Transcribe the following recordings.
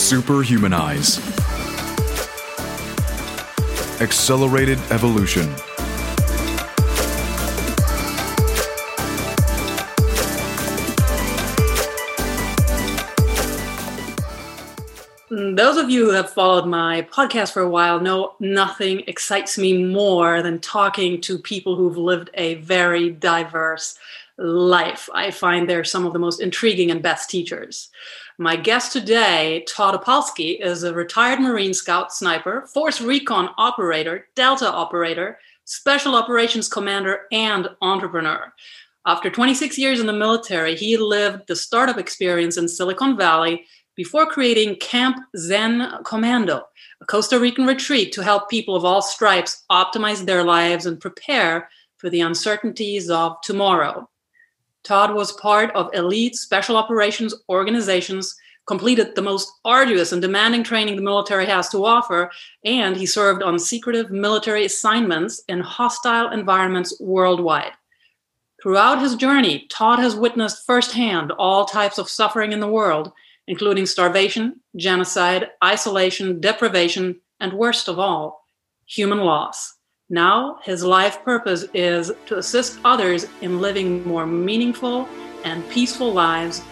Superhumanize. Accelerated Evolution. Those of you who have followed my podcast for a while know nothing excites me more than talking to people who've lived a very diverse life. I find they're some of the most intriguing and best teachers. My guest today, Todd Opalski, is a retired Marine Scout sniper, Force Recon operator, Delta operator, Special Operations commander, and entrepreneur. After 26 years in the military, he lived the startup experience in Silicon Valley before creating Camp Zen Commando, a Costa Rican retreat to help people of all stripes optimize their lives and prepare for the uncertainties of tomorrow. Todd was part of elite special operations organizations, completed the most arduous and demanding training the military has to offer, and he served on secretive military assignments in hostile environments worldwide. Throughout his journey, Todd has witnessed firsthand all types of suffering in the world, including starvation, genocide, isolation, deprivation, and worst of all, human loss. Now, his life purpose is to assist others in living more meaningful and peaceful lives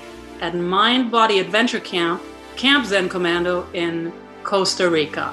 at Mind Body Adventure Camp, Camp Zen Commando in Costa Rica.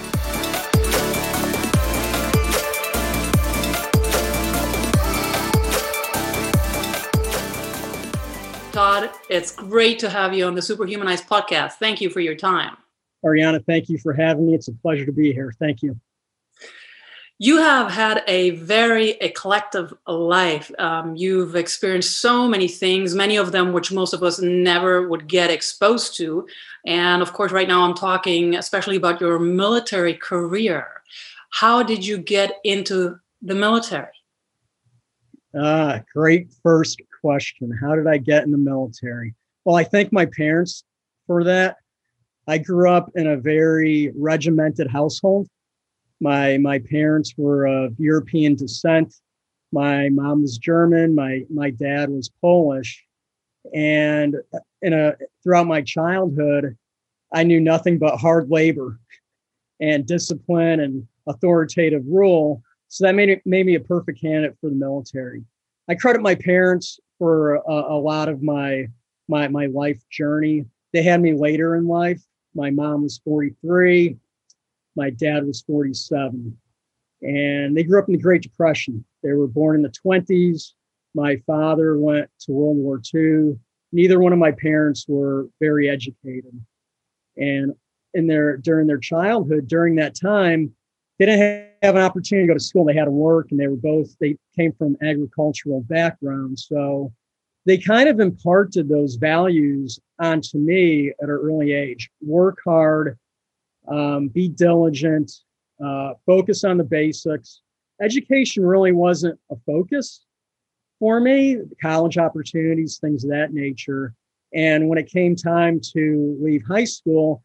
Todd, it's great to have you on the Superhumanized podcast. Thank you for your time. Ariana, thank you for having me. It's a pleasure to be here. Thank you. You have had a very eclectic life. Um, you've experienced so many things, many of them which most of us never would get exposed to. And of course, right now I'm talking especially about your military career. How did you get into the military? Ah, great first question. How did I get in the military? Well, I thank my parents for that. I grew up in a very regimented household. My my parents were of European descent. My mom was German. My my dad was Polish, and uh, in a throughout my childhood, I knew nothing but hard labor, and discipline and authoritative rule. So that made it made me a perfect candidate for the military. I credit my parents for a, a lot of my my my life journey. They had me later in life. My mom was 43, my dad was 47, and they grew up in the Great Depression. They were born in the 20s. My father went to World War II. Neither one of my parents were very educated, and in their during their childhood, during that time, they didn't have an opportunity to go to school. They had to work, and they were both they came from agricultural backgrounds, so they kind of imparted those values onto me at an early age. Work hard, um, be diligent, uh, focus on the basics. Education really wasn't a focus for me. College opportunities, things of that nature. And when it came time to leave high school,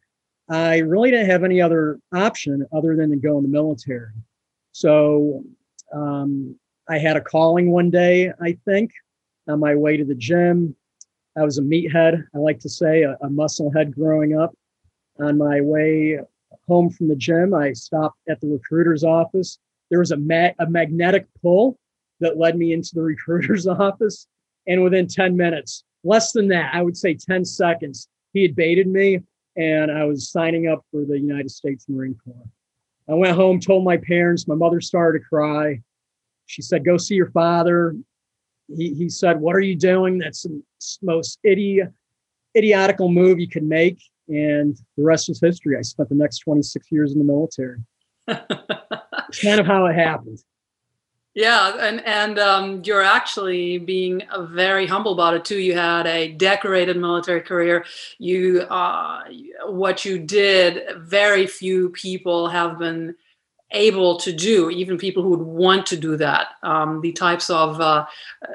I really didn't have any other option other than to go in the military. So um, I had a calling one day, I think, on my way to the gym. I was a meathead, I like to say, a, a musclehead growing up. On my way home from the gym, I stopped at the recruiter's office. There was a, ma- a magnetic pull that led me into the recruiter's office. And within 10 minutes, less than that, I would say 10 seconds, he had baited me and I was signing up for the United States Marine Corps. I went home, told my parents. My mother started to cry. She said, "Go see your father." He, he said, "What are you doing? That's the most idiot, idiotical move you could make." And the rest is history. I spent the next 26 years in the military. Kind of how it happened. Yeah, and and um, you're actually being very humble about it too. You had a decorated military career. You, uh, what you did, very few people have been able to do. Even people who would want to do that. Um, the types of uh, uh,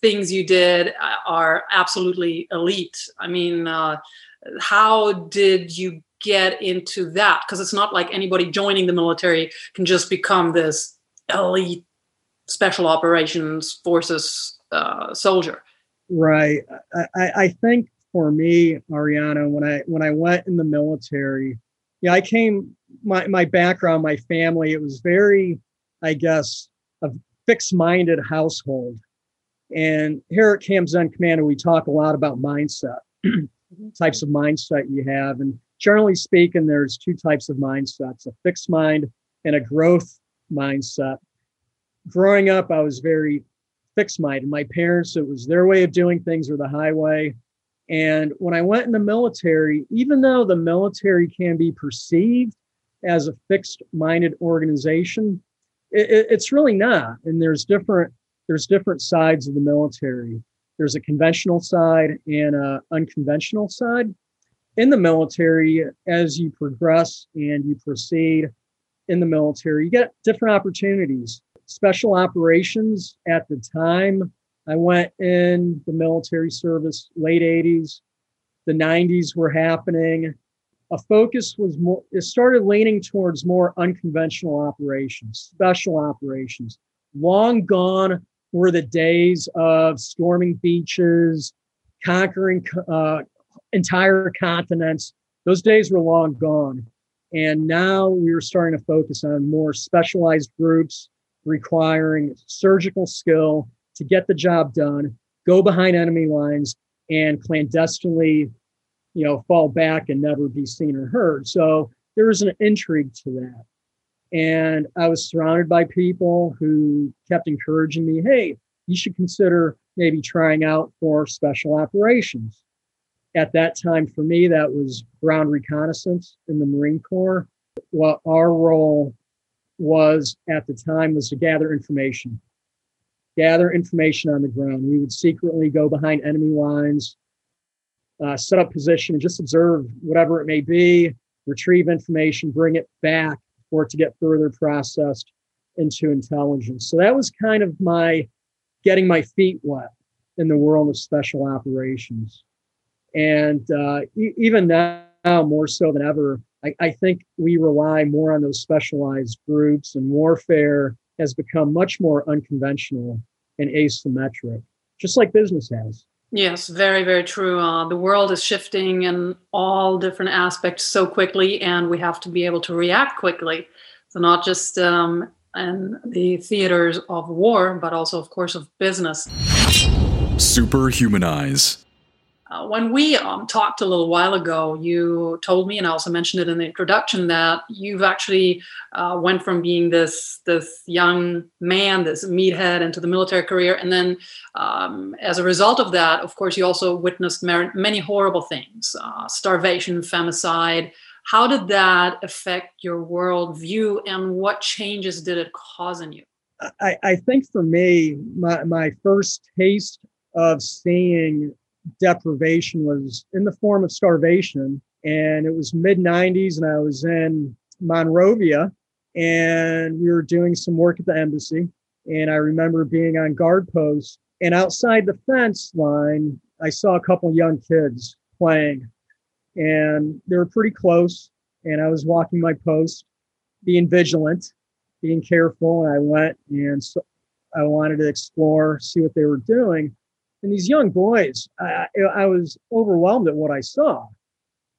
things you did are absolutely elite. I mean, uh, how did you get into that? Because it's not like anybody joining the military can just become this elite special operations forces uh, soldier. Right. I, I think for me, Ariana, when I when I went in the military, yeah, I came my my background, my family, it was very, I guess, a fixed-minded household. And here at Camp Zen Commando, we talk a lot about mindset, mm-hmm. types of mindset you have. And generally speaking, there's two types of mindsets: a fixed mind and a growth mindset growing up, I was very fixed minded. My parents, it was their way of doing things or the highway. And when I went in the military, even though the military can be perceived as a fixed minded organization, it, it, it's really not. And there's different there's different sides of the military. There's a conventional side and an unconventional side. In the military, as you progress and you proceed in the military, you get different opportunities special operations at the time. I went in the military service late 80s. The 90s were happening. A focus was more, it started leaning towards more unconventional operations, special operations. Long gone were the days of storming beaches, conquering uh, entire continents. Those days were long gone. And now we were starting to focus on more specialized groups requiring surgical skill to get the job done, go behind enemy lines, and clandestinely, you know, fall back and never be seen or heard. So there was an intrigue to that. And I was surrounded by people who kept encouraging me, hey, you should consider maybe trying out for special operations. At that time, for me, that was ground reconnaissance in the Marine Corps. Well, our role was at the time was to gather information, gather information on the ground. We would secretly go behind enemy lines, uh, set up position, and just observe whatever it may be, retrieve information, bring it back for it to get further processed into intelligence. So that was kind of my getting my feet wet in the world of special operations. And uh, e- even now, more so than ever, I, I think we rely more on those specialized groups, and warfare has become much more unconventional and asymmetric, just like business has. Yes, very, very true. Uh, the world is shifting in all different aspects so quickly, and we have to be able to react quickly. So, not just um, in the theaters of war, but also, of course, of business. Superhumanize. Uh, when we um, talked a little while ago, you told me, and I also mentioned it in the introduction, that you've actually uh, went from being this this young man, this meathead, into the military career, and then um, as a result of that, of course, you also witnessed many horrible things: uh, starvation, genocide. How did that affect your worldview, and what changes did it cause in you? I, I think for me, my, my first taste of seeing deprivation was in the form of starvation. And it was mid 90s, and I was in Monrovia, and we were doing some work at the embassy. And I remember being on guard post, and outside the fence line, I saw a couple young kids playing, and they were pretty close. And I was walking my post, being vigilant, being careful. And I went and so I wanted to explore, see what they were doing. And these young boys, I, I was overwhelmed at what I saw.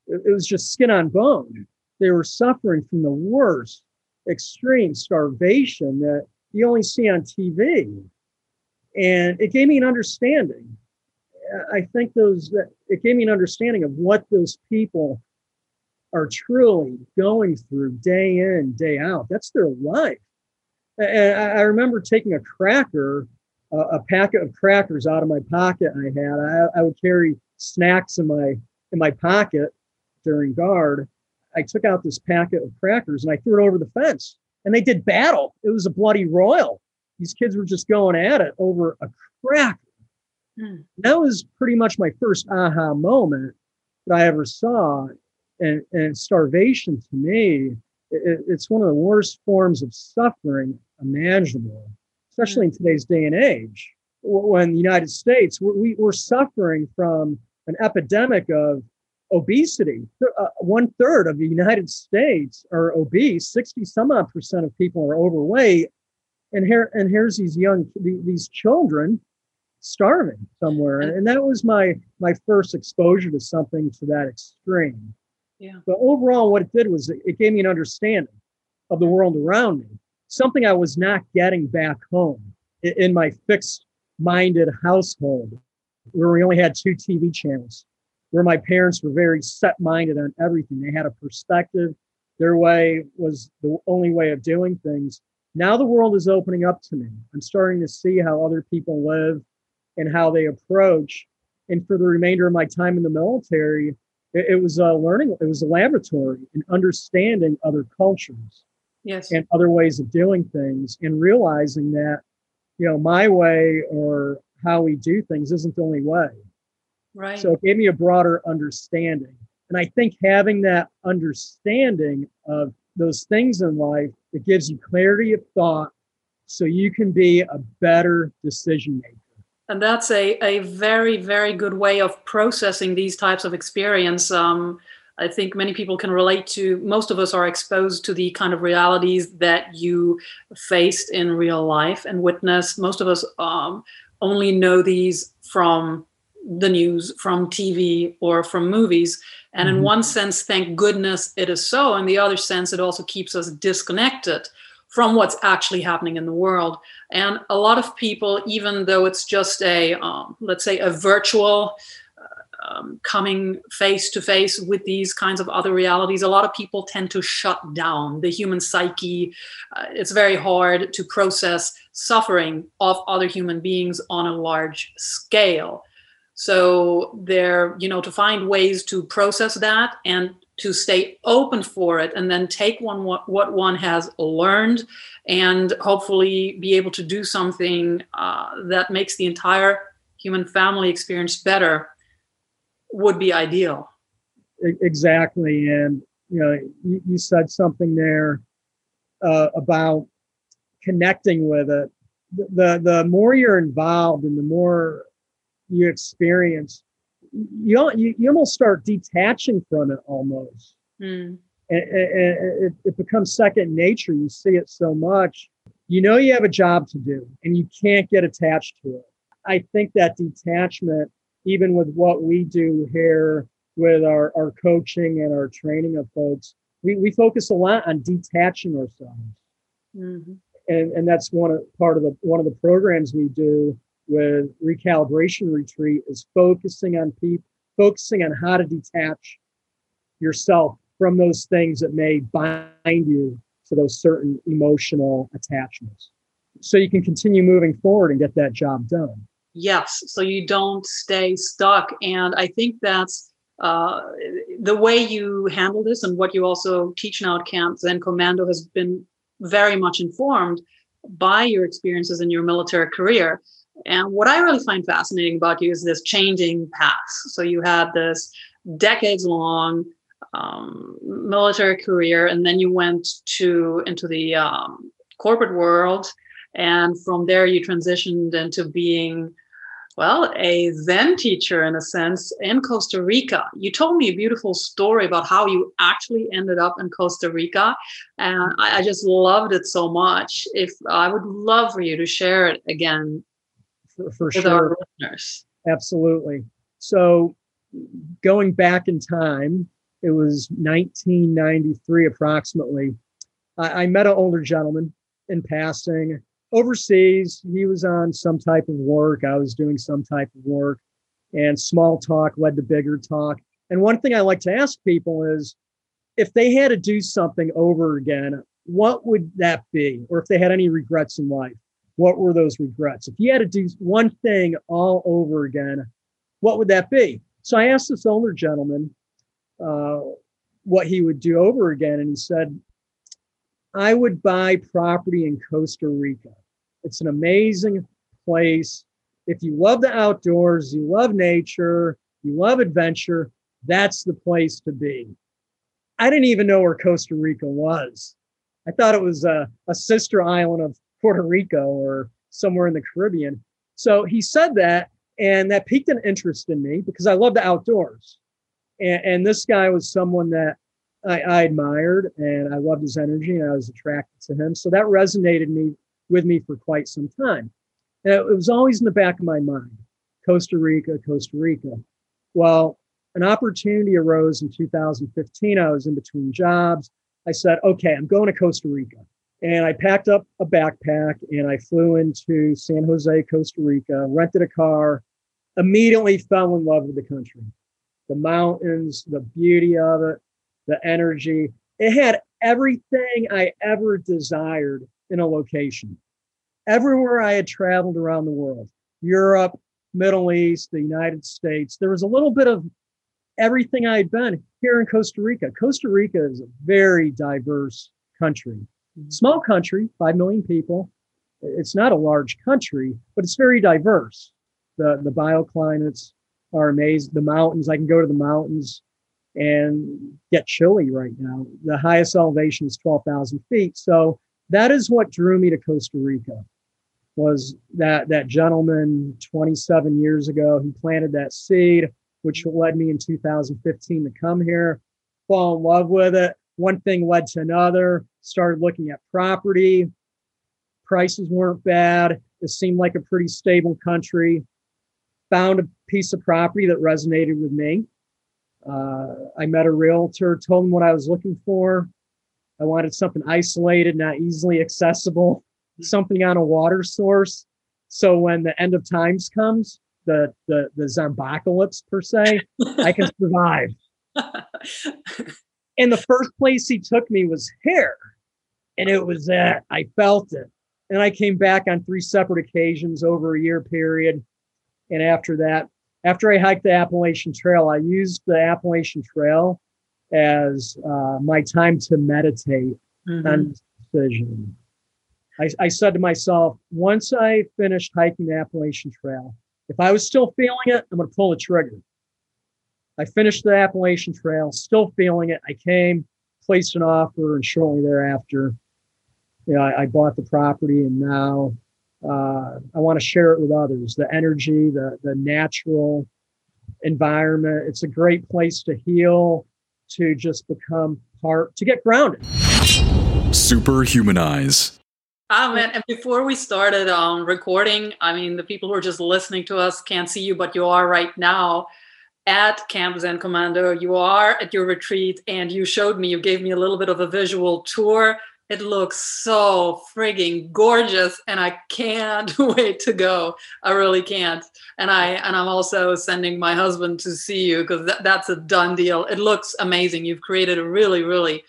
It, it was just skin on bone. They were suffering from the worst extreme starvation that you only see on TV. And it gave me an understanding. I think those it gave me an understanding of what those people are truly going through day in, day out. That's their life. And I remember taking a cracker a packet of crackers out of my pocket I had. I, I would carry snacks in my in my pocket during guard. I took out this packet of crackers and I threw it over the fence. and they did battle. It was a bloody royal. These kids were just going at it over a cracker. Hmm. That was pretty much my first aha moment that I ever saw. And, and starvation to me, it, it's one of the worst forms of suffering imaginable, especially in today's day and age. When the United States, we, we're suffering from an epidemic of obesity. Uh, one third of the United States are obese. Sixty some odd percent of people are overweight, and here and here's these young these children starving somewhere, and that was my my first exposure to something to that extreme. Yeah. But overall, what it did was it gave me an understanding of the world around me, something I was not getting back home in my fixed minded household where we only had two TV channels where my parents were very set minded on everything. They had a perspective. Their way was the only way of doing things. Now the world is opening up to me. I'm starting to see how other people live and how they approach. And for the remainder of my time in the military, it, was a learning, it was a laboratory and understanding other cultures yes. and other ways of doing things and realizing that, you know, my way or how we do things isn't the only way. Right. So it gave me a broader understanding. And I think having that understanding of those things in life, it gives you clarity of thought so you can be a better decision maker. And that's a, a very, very good way of processing these types of experience. Um, I think many people can relate to, most of us are exposed to the kind of realities that you faced in real life and witnessed. Most of us um, only know these from the news from TV or from movies. And in mm-hmm. one sense, thank goodness it is so. In the other sense, it also keeps us disconnected from what's actually happening in the world. And a lot of people, even though it's just a, um, let's say, a virtual um, coming face to face with these kinds of other realities, a lot of people tend to shut down the human psyche. Uh, it's very hard to process suffering of other human beings on a large scale. So there, you know, to find ways to process that and to stay open for it and then take one what, one has learned and hopefully be able to do something uh, that makes the entire human family experience better would be ideal exactly and you know you, you said something there uh, about connecting with it the the more you're involved and the more you experience, you, you, you almost start detaching from it almost. Mm. And, and it, it becomes second nature. You see it so much. You know you have a job to do and you can't get attached to it. I think that detachment, even with what we do here with our, our coaching and our training of folks, we, we focus a lot on detaching ourselves. Mm-hmm. And, and that's one of part of the one of the programs we do with recalibration retreat is focusing on people, focusing on how to detach yourself from those things that may bind you to those certain emotional attachments so you can continue moving forward and get that job done. Yes, so you don't stay stuck. And I think that's uh, the way you handle this and what you also teach now at Camp Zen Commando has been very much informed by your experiences in your military career. And what I really find fascinating about you is this changing path So you had this decades long um, military career, and then you went to into the um, corporate world, and from there you transitioned into being well, a Zen teacher in a sense in Costa Rica. You told me a beautiful story about how you actually ended up in Costa Rica. And I, I, just loved it so much. If I would love for you to share it again for, for sure. Absolutely. So going back in time, it was 1993 approximately. I, I met an older gentleman in passing overseas. He was on some type of work. I was doing some type of work, and small talk led to bigger talk. And one thing I like to ask people is if they had to do something over again, what would that be? Or if they had any regrets in life? what were those regrets? If you had to do one thing all over again, what would that be? So I asked this older gentleman uh, what he would do over again, and he said, I would buy property in Costa Rica. It's an amazing place. If you love the outdoors, you love nature, you love adventure, that's the place to be. I didn't even know where Costa Rica was. I thought it was a, a sister island of Puerto Rico or somewhere in the Caribbean. So he said that, and that piqued an interest in me because I love the outdoors. And, and this guy was someone that I, I, admired, and I loved his energy, and I was attracted to him. So that resonated me with me for quite some time. And it was always in the back of my mind Costa Rica, Costa Rica. Well, an opportunity arose in 2015. I was in between jobs. I said, okay, I'm going to Costa Rica. And I packed up a backpack and I flew into San Jose, Costa Rica, rented a car, immediately fell in love with the country. The mountains, the beauty of it, the energy. It had everything I ever desired in a location. Everywhere I had traveled around the world, Europe, Middle East, the United States, there was a little bit of everything I had been here in Costa Rica. Costa Rica is a very diverse country, mm-hmm. small country, 5 million people. It's not a large country, but it's very diverse. The, the bioclimates are amazing. The mountains, I can go to the mountains and get chilly right now. The highest elevation is 12,000 feet. So that is what drew me to Costa Rica was that that gentleman 27 years ago he planted that seed which led me in 2015 to come here, fall in love with it. One thing led to another, started looking at property. Prices weren't bad. It seemed like a pretty stable country. Found a piece of property that resonated with me. Uh, I met a realtor, told him what I was looking for. I wanted something isolated, not easily accessible, mm-hmm. something on a water source. So when the end of times comes, the the the zombocalypse per se, I can survive. and the first place he took me was here, and it was that I felt it. And I came back on three separate occasions over a year period. And after that, after I hiked the Appalachian Trail, I used the Appalachian Trail as uh, my time to meditate mm-hmm. on decision. I, I said to myself, once I finished hiking the Appalachian Trail, if I was still feeling it, I'm going to pull the trigger. I finished the Appalachian Trail, still feeling it. I came, placed an offer, and shortly thereafter, you know, I, I bought the property, and now uh, I want to share it with others. The energy, the the natural environment. It's a great place to heal, to just become part, to get grounded. Superhumanize. Oh man! And before we started um, recording, I mean, the people who are just listening to us can't see you, but you are right now at Camp Zen Commando. You are at your retreat, and you showed me. You gave me a little bit of a visual tour. It looks so frigging gorgeous, and I can't wait to go. I really can't. And I and I'm also sending my husband to see you because that, that's a done deal. It looks amazing. You've created a really, really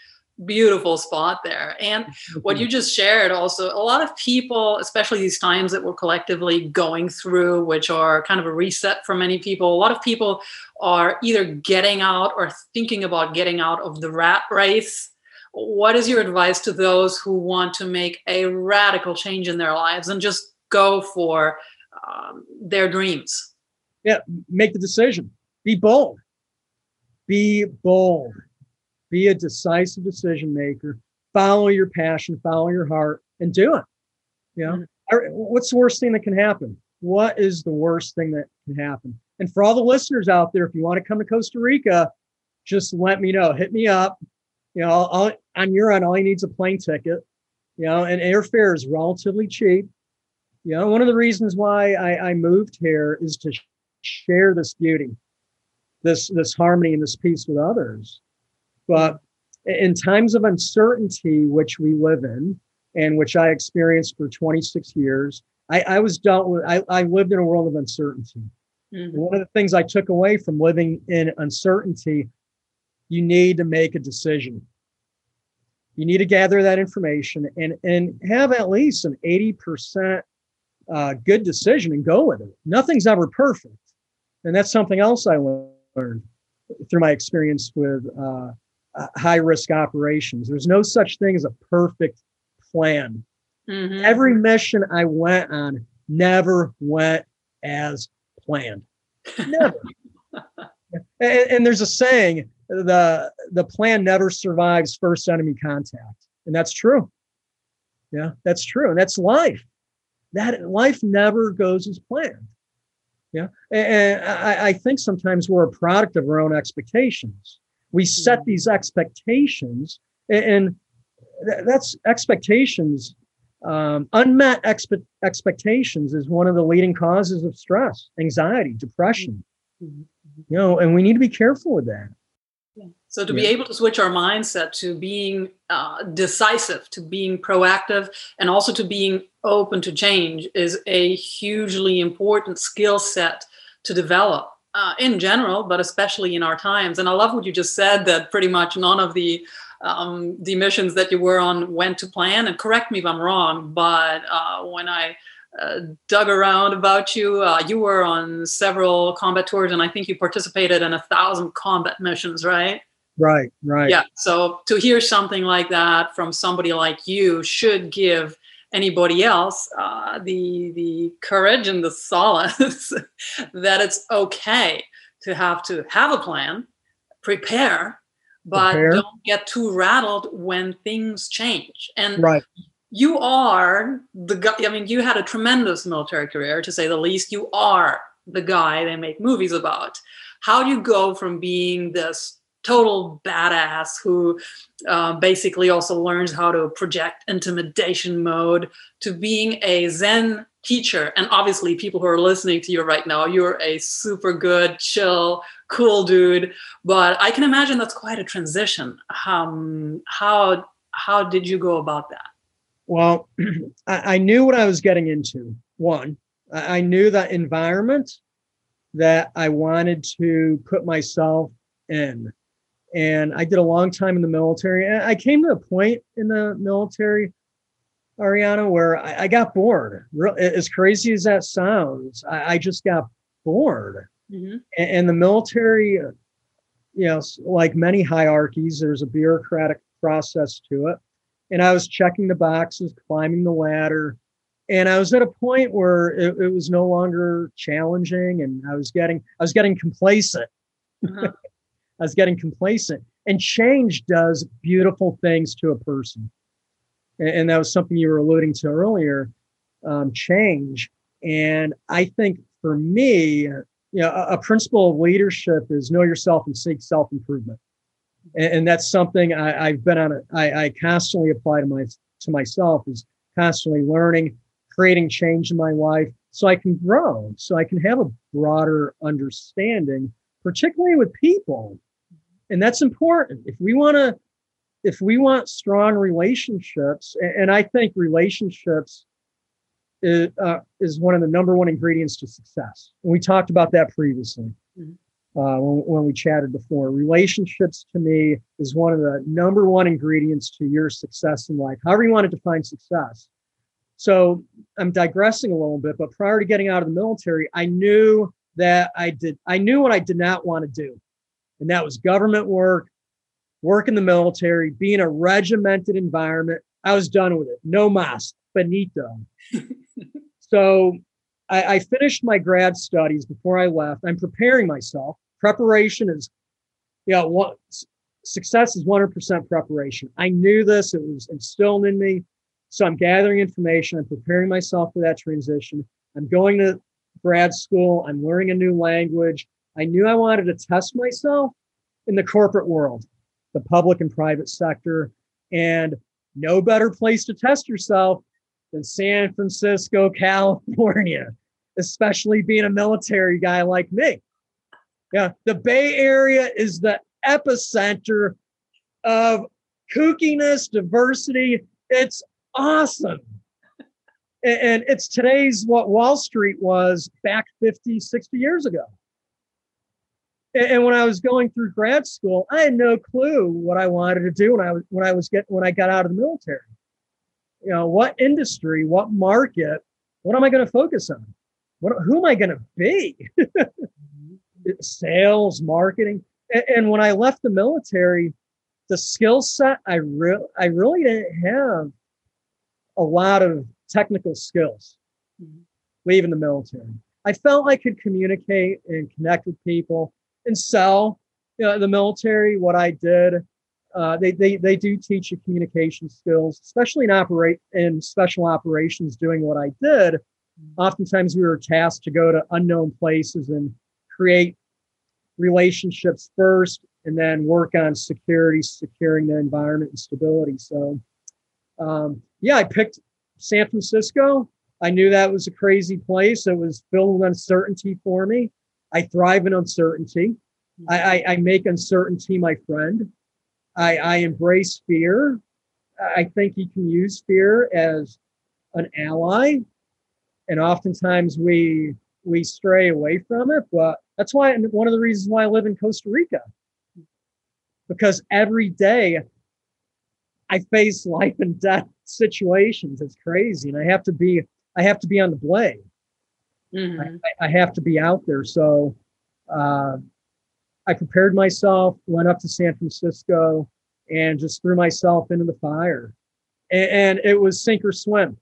beautiful spot there. And what you just shared also, a lot of people, especially these times that we're collectively going through, which are kind of a reset for many people, a lot of people are either getting out or thinking about getting out of the rat race. What is your advice to those who want to make a radical change in their lives and just go for um, their dreams? Yeah, make the decision. Be bold. Be bold be a decisive decision maker, follow your passion, follow your heart, and do it. You know, mm-hmm. what's the worst thing that can happen? What is the worst thing that can happen? And for all the listeners out there, if you want to come to Costa Rica, just let me know. Hit me up. You know, I'll, on your end, all you need is a plane ticket. You know, and airfare is relatively cheap. You know, one of the reasons why I, I moved here is to share this beauty, this this harmony and this peace with others. But in times of uncertainty, which we live in, and which I experienced for 26 years, I, I was dealt with, I, I, lived in a world of uncertainty. Mm-hmm. One of the things I took away from living in uncertainty, you need to make a decision. You need to gather that information and, and have at least an 80% uh, good decision and go with it. Nothing's ever perfect. And that's something else I learned through my experience with uh, uh, high risk operations. There's no such thing as a perfect plan. Mhm. Every mission I went on never went as planned. Never. And, and there's a saying the the plan never survives first enemy contact. And that's true. Yeah that's true. And that's life. That life never goes as planned. Yeah and, and I, I think sometimes we're a product of our own expectations. We set Mhm. these expectations and, and that's expectations um, unmet expe- expectations is one of the leading causes of stress anxiety depression. Mhm. You know and we need to be careful with that So to be able to switch our mindset to being uh, decisive, to being proactive, and also to being open to change is a hugely important skill set to develop uh, in general, but especially in our times. And I love what you just said that pretty much none of the um, the missions that you were on went to plan. And correct me if I'm wrong, but uh, when I uh, dug around about you. Uh, you were on several combat tours, and I think you participated in a thousand combat missions, right? right right Yeah. So to hear something like that from somebody like you should give anybody else uh, the the courage and the solace that it's okay to have to have a plan, prepare, but Prepare. don't get too rattled when things change. And right you are the guy. I mean, you had a tremendous military career, to say the least. You are the guy they make movies about. How do you go from being this total badass who uh, basically also learns how to project intimidation mode to being a Zen teacher? And obviously, people who are listening to you right now, you're a super good, chill, cool dude. But I can imagine that's quite a transition. Um, how how did you go about that? Well, I, I knew what I was getting into. One, I, I knew that environment that I wanted to put myself in. And I did a long time in the military. And I came to a point in the military, Ariana, where I, I got bored. Real, as crazy as that sounds, I, I just got bored. Mhm. And, and the military, uh, you know, like many hierarchies, there's a bureaucratic process to it and I was checking the boxes, climbing the ladder, and I was at a point where it, it was no longer challenging, and I was getting I was getting complacent. Uh-huh. I was getting complacent, and change does beautiful things to a person, and, and that was something you were alluding to earlier. Um, change, and I think for me, you know, a, a principle of leadership is know yourself and seek self improvement and, and that's something I, I've been on. A, I, I constantly apply to my to myself is constantly learning, creating change in my life, so I can grow, so I can have a broader understanding, particularly with people, and that's important. If we want to, if we want strong relationships, and, and I think relationships is, uh, is one of the number one ingredients to success. And we talked about that previously Mhm. Uh, when, when we chatted before. Relationships to me is one of the number one ingredients to your success in life, however you want to define success. So I'm digressing a little bit, but prior to getting out of the military, I knew that I did, I knew what I did not want to do. And that was government work, work in the military, be in a regimented environment. I was done with it. No mas, finito. so I, I finished my grad studies before I left. I'm preparing myself. Preparation is, yeah, what success is 100% preparation. I knew this, it was instilled in me. So I'm gathering information, I'm preparing myself for that transition. I'm going to grad school, I'm learning a new language. I knew I wanted to test myself in the corporate world, the public and private sector, and no better place to test yourself than San Francisco, California, especially being a military guy like me. Yeah, the Bay Area is the epicenter of kookiness, diversity. It's awesome. And, and it's today's what Wall Street was back 50, 60 years ago. And, and when I was going through grad school, I had no clue what I wanted to do when I was when I was get when I got out of the military. You know, what industry, what market, what am I going to focus on? What who am I going to be? Sales, marketing. And, and when I left the military, the skill set I really I really didn't have a lot of technical skills mm-hmm. leaving the military. I felt I could communicate and connect with people and sell. You know, the military, what I did, uh, they, they they do teach you communication skills, especially in operate in special operations. Doing what I did, mm-hmm. oftentimes we were tasked to go to unknown places and create relationships first and then work on security, securing the environment and stability. So, um, yeah, I picked San Francisco. I knew that was a crazy place. It was filled with uncertainty for me. I thrive in uncertainty. I, I, I make uncertainty my friend. I, I embrace fear. I think you can use fear as an ally. And oftentimes we we stray away from it. But that's why one of the reasons why I live in Costa Rica because every day I face life and death situations. It's crazy, and I have to be I have to be on the blade. Mm-hmm. I, I, have to be out there. So uh, I prepared myself, went up to San Francisco, and just threw myself into the fire. And, and it was sink or swim.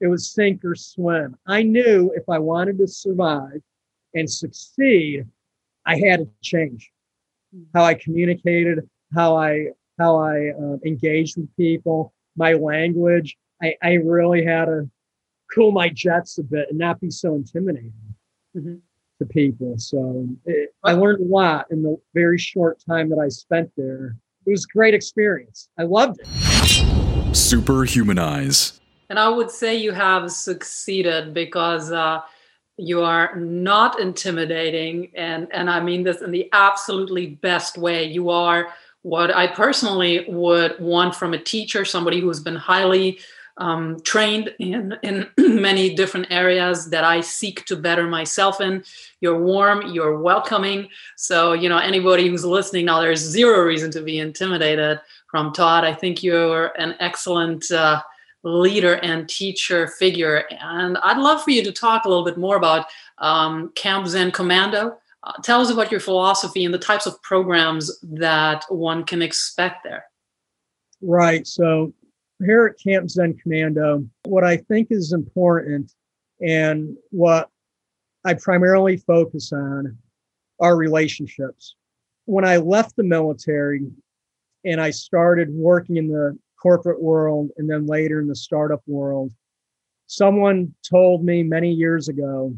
It was sink or swim. I knew if I wanted to survive and succeed, I had to change how I communicated, how I how I uh, engaged with people, my language. I, I really had to cool my jets a bit and not be so intimidating mm-hmm. to people. So it, I learned a lot in the very short time that I spent there. It was a great experience. I loved it. Superhumanize. And I would say you have succeeded because uh, you are not intimidating and and i mean this in the absolutely best way. You are what i personally would want from a teacher somebody who's been highly um, trained in in many different areas that i seek to better myself in. You're warm you're welcoming. So you know anybody who's listening now there's zero reason to be intimidated from todd. I think you're an excellent uh, leader and teacher figure. And I'd love for you to talk a little bit more about um, Camp Zen Commando. Uh, tell us about your philosophy and the types of programs that one can expect there. Right. So, here at Camp Zen Commando, what I think is important and what I primarily focus on are relationships. When I left the military and I started working in the corporate world and then later in the startup world. Someone told me many years ago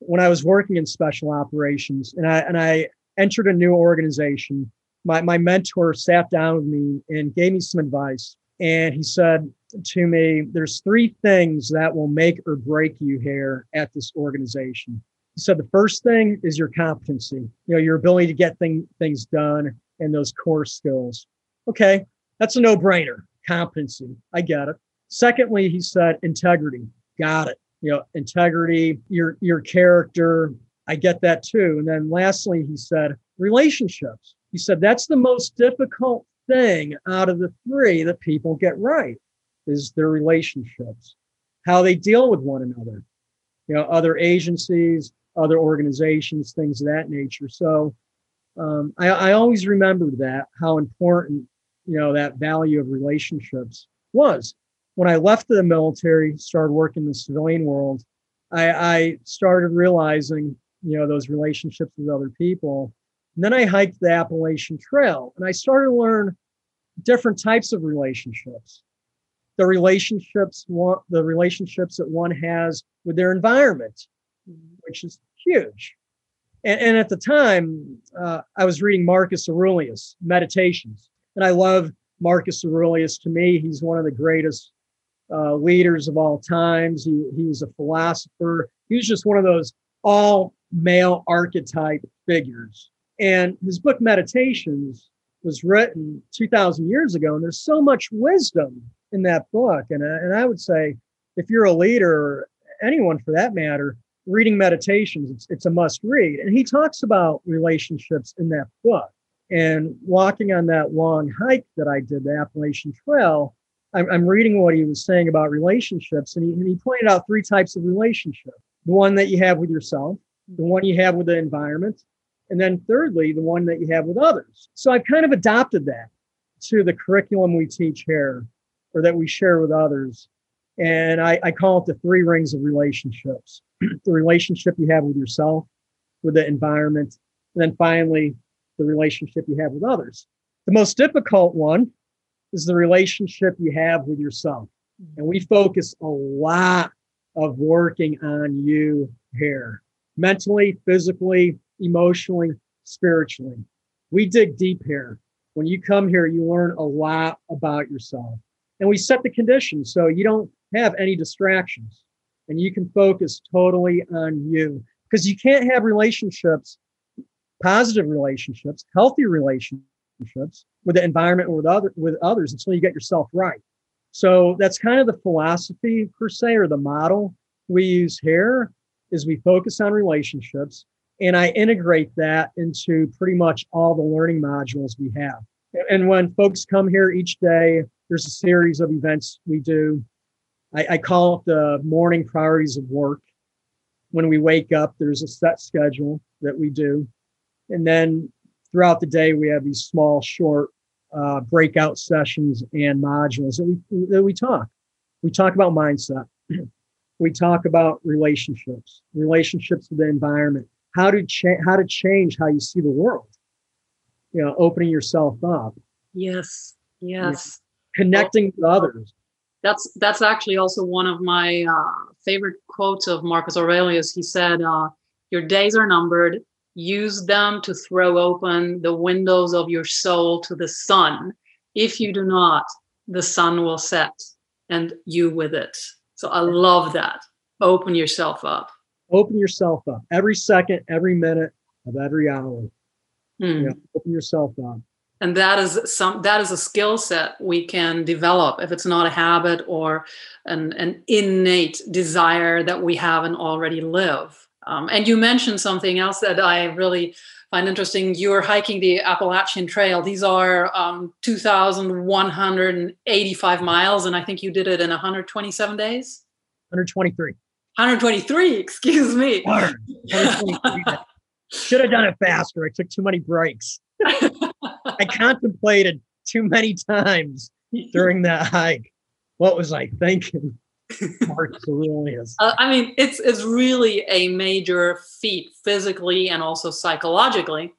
when I was working in special operations and I and I entered a new organization, my, my mentor sat down with me and gave me some advice. And he said to me, There's three things that will make or break you here at this organization. He said the first thing is your competency, you know, your ability to get thing, things done and those core skills. Okay, that's a no-brainer competency. I get it. Secondly, he said integrity. Got it. You know, integrity, your your character. I get that too. And then lastly, he said relationships. He said that's the most difficult thing out of the three that people get right is their relationships, how they deal with one another, you know, other agencies, other organizations, things of that nature. So um, I, I always remembered that how important you know that value of relationships was. When i left the military started working in the civilian world I, I started realizing you know those relationships with other people. And then i hiked the appalachian trail and i started to learn different types of relationships. The relationships one the relationships that one has with their environment which is huge. And, and at the time uh, i was reading marcus aurelius meditations and I love Marcus Aurelius. To me, he's one of the greatest uh, leaders of all times. He, he was a philosopher. He was just one of those all male archetype figures. And his book Meditations was written 2,000 years ago, and there's so much wisdom in that book. And, uh, and I would say, if you're a leader, or anyone for that matter, reading Meditations, it's, it's a must read. And he talks about relationships in that book. And walking on that long hike that I did, the Appalachian Trail, I'm, I'm reading what he was saying about relationships, and he, and he pointed out three types of relationship the one that you have with yourself, the one you have with the environment, and then thirdly, the one that you have with others. So I've kind of adopted that. to the curriculum we teach here or that we share with others. And I, I call it the three rings of relationships the relationship you have with yourself, with the environment, and then finally, the relationship you have with others. The most difficult one is the relationship you have with yourself. And we focus a lot of working on you here mentally, physically, emotionally, spiritually. We dig deep here. When you come here, you learn a lot about yourself. And we set the conditions so you don't have any distractions and you can focus totally on you because you can't have relationships, positive relationships, healthy relationships with the environment with other with others until you get yourself right. So that's kind of the philosophy per se or the model we use here is we focus on relationships and I integrate that into pretty much all the learning modules we have. And when folks come here each day, there's a series of events we do. I, I call it the morning priorities of work. When we wake up, there's a set schedule that we do. And then throughout the day, we have these small, short uh, breakout sessions and modules that we, that we talk. We talk about mindset. we talk about relationships, relationships with the environment, how to change how to change how you see the world. You know opening yourself up. Yes yes. connecting well, with others. That's that's actually also one of my uh, favorite quotes of marcus aurelius. He said uh, your days are numbered use them to throw open the windows of your soul to the sun if you do not the sun will set and you with it so i love that open yourself up open yourself up every second, every minute of every hour. Hmm. You know, open yourself up. And that is some that is a skill set we can develop if it's not a habit or an, an innate desire that we haven't already live. Um, and you mentioned something else that I really find interesting. You're hiking the Appalachian Trail. These are um, 2,185 miles, and I think you did it in 127 days. 123. 123, excuse me. Should have done it faster. I took too many breaks. I contemplated too many times during that hike. What was I thinking? Marcus Aurelius. Uh, I mean, it's it's really a major feat physically and also psychologically.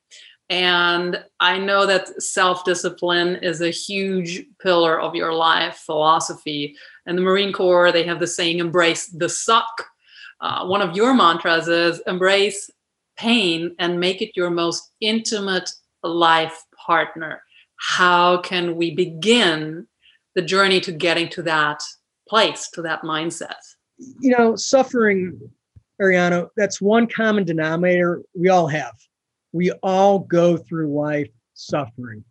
And I know that self discipline is a huge pillar of your life philosophy. And the Marine Corps, they have the saying, embrace the suck. Uh, one of your mantras is embrace pain and make it your most intimate life partner. How can we begin the journey to getting to that place, to that mindset? You know, suffering, Ariana, that's one common denominator we all have. We all go through life suffering.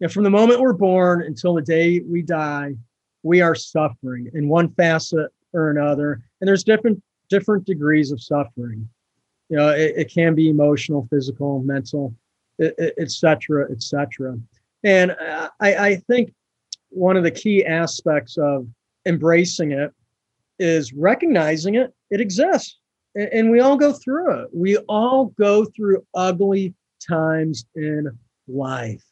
Know, from the moment we're born until the day we die, we are suffering in one facet or another. And there's different different degrees of suffering. You know, it, it can be emotional, physical, mental, etc., etc. And uh, I, I think one of the key aspects of embracing it is recognizing it. It exists, and, we all go through it. We all go through ugly times in life.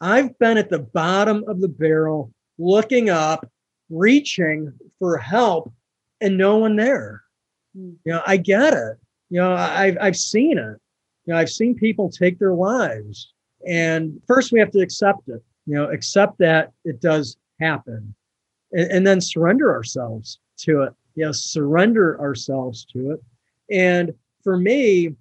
I've been at the bottom of the barrel, looking up, reaching for help, and no one there. Hmm. You know, I get it. You know, I've I've seen it. You know, I've seen people take their lives. And first we have to accept it, you know, accept that it does happen. And, and then surrender ourselves to it. Know, surrender ourselves to it. And for me,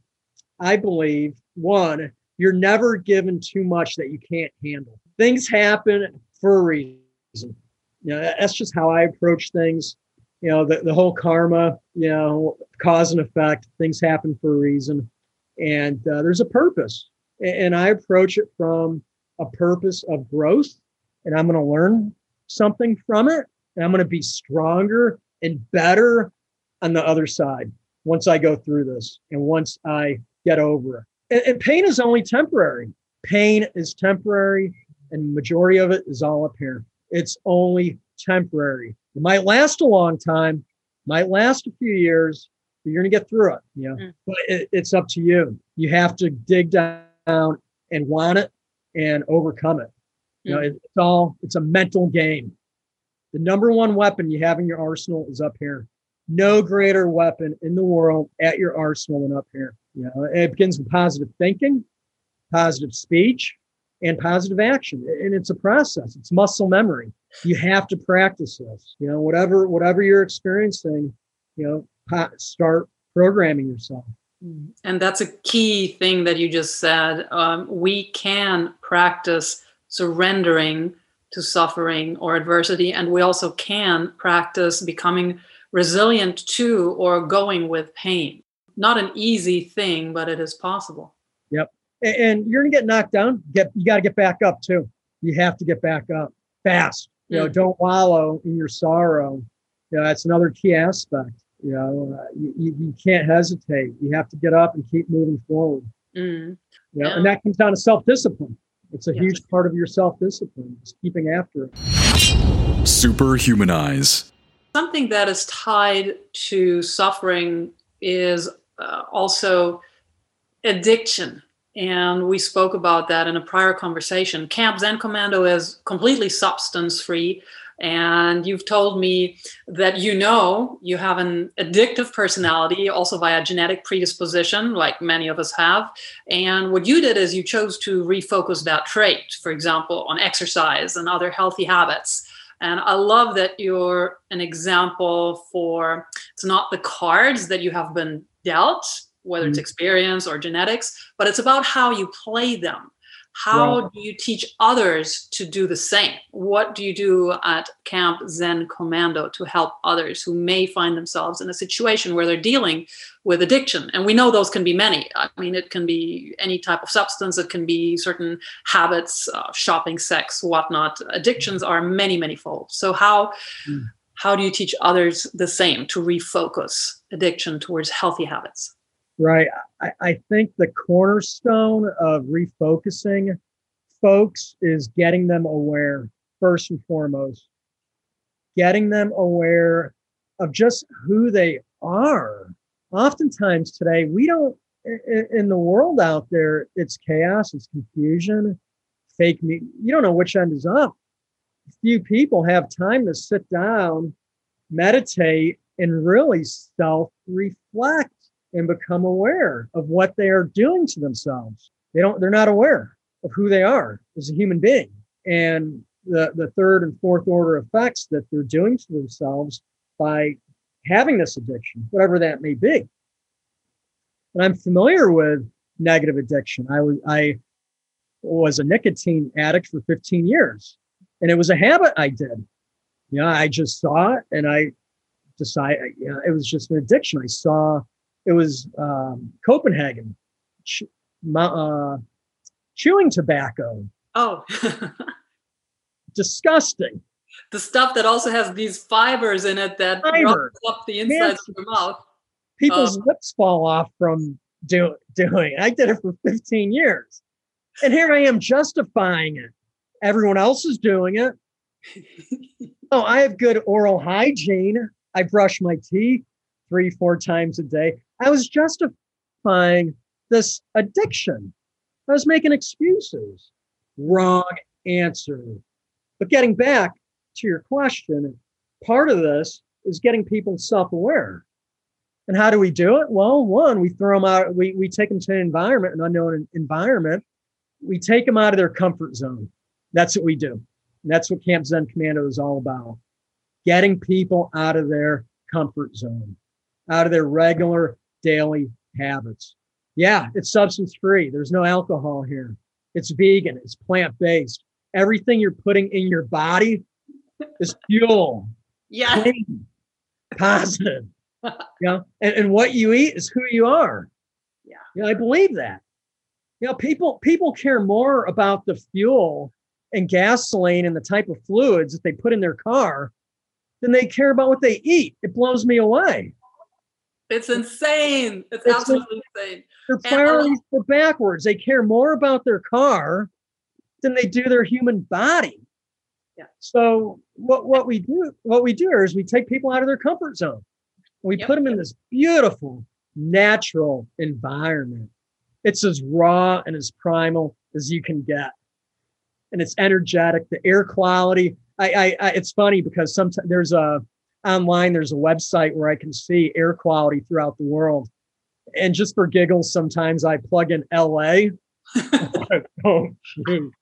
I believe one, you're never given too much that you can't handle. Things happen for a reason. You know, that's just how I approach things you know the, the whole karma you know cause and effect things happen for a reason and uh, there's a purpose and i approach it from a purpose of growth and i'm going to learn something from it and i'm going to be stronger and better on the other side once i go through this and once i get over it and, and pain is only temporary pain is temporary and majority of it is all up here it's only temporary it might last a long time, might last a few years, but you're going to get through it. You know, mm. but it, it's up to you. You have to dig down and want it and overcome it. You know, it's all it's a mental game. The number one weapon you have in your arsenal is up here. No greater weapon in the world at your arsenal than up here. You know, it begins with positive thinking, positive speech, and positive action. And it's a process. It's muscle memory. You have to practice this. You know, whatever whatever you're experiencing, you know, start programming yourself. And that's a key thing that you just said. Um, we can practice surrendering to suffering or adversity, and we also can practice becoming resilient to or going with pain. Not an easy thing, but it is possible. Yep. And you're gonna get knocked down. Get you got to get back up too. You have to get back up fast. You know, mm. don't wallow in your sorrow. You know, that's another key aspect. You know, uh, you, you can't hesitate. You have to get up and keep moving forward. Mm. You know, yeah. and that comes down to self discipline. It's a yes. huge part of your self discipline, just keeping after it. Superhumanize. Something that is tied to suffering is uh, also addiction. And we spoke about that in a prior conversation. Camp Zen Commando is completely substance free and you've told me that you know you have an addictive personality also via genetic predisposition like many of us have. And what you did is you chose to refocus that trait for example on exercise and other healthy habits. And i love that you're an example for it's not the cards that you have been dealt whether it's mm-hmm. experience or genetics but it's about how you play them how do you teach others to do the same? What do you do at Camp Zen Commando to help others who may find themselves in a situation where they're dealing with addiction? And we know those can be many. I mean, it can be any type of substance, it can be certain habits, uh, shopping, sex, whatnot. Addictions are many, many fold. So, how mm. how do you teach others the same to refocus addiction towards healthy habits? Right. I, I think the cornerstone of refocusing folks is getting them aware, first and foremost, getting them aware of just who they are. Oftentimes today, we don't, in the world out there, it's chaos, it's confusion, fake me. You don't know which end is up. Few people have time to sit down, meditate, and really self reflect and become aware of what they are doing to themselves. They don't, they're not aware of who they are as a human being. And the, the third and fourth order effects that they're doing to themselves by having this addiction, whatever that may be. And I'm familiar with negative addiction. I was I was a nicotine addict for 15 years, and it was a habit I did. You know, I just saw it, and I decided you know, it was just an addiction. I saw it was um, Copenhagen, ch- uh, chewing tobacco. Oh, disgusting. The stuff that also has these fibers in it that Fiber. up the insides of your mouth. People's uh, lips fall off from do, doing. I did it for 15 years, and here I am justifying it. Everyone else is doing it. oh, I have good oral hygiene. I brush my teeth three, four times a day. I was justifying this addiction. I was making excuses. Wrong answer. But getting back to your question, part of this is getting people self aware. And how do we do it? Well, one, we throw them out, we, we take them to an environment, an unknown environment. We take them out of their comfort zone. That's what we do. And that's what Camp Zen Commando is all about getting people out of their comfort zone, out of their regular daily habits. Yeah, it's substance free. There's no alcohol here. It's vegan. It's plant based. Everything you're putting in your body is fuel. Yeah. Clean, positive. yeah. And, and what you eat is who you are. Yeah. Yeah, I believe that. You know, people people care more about the fuel and gasoline and the type of fluids that they put in their car than they care about what they eat. It blows me away. It's insane. It's, it's absolutely a, insane. Their priorities are backwards. They care more about their car than they do their human body. Yeah. So what what we do what we do is we take people out of their comfort zone. We yep. put them in this beautiful natural environment. It's as raw and as primal as you can get. and it's energetic. The air quality. I, I, I it's funny because sometimes there's a online there's a website where I can see air quality throughout the world, and just for giggles, sometimes I plug in LA. oh, shoot.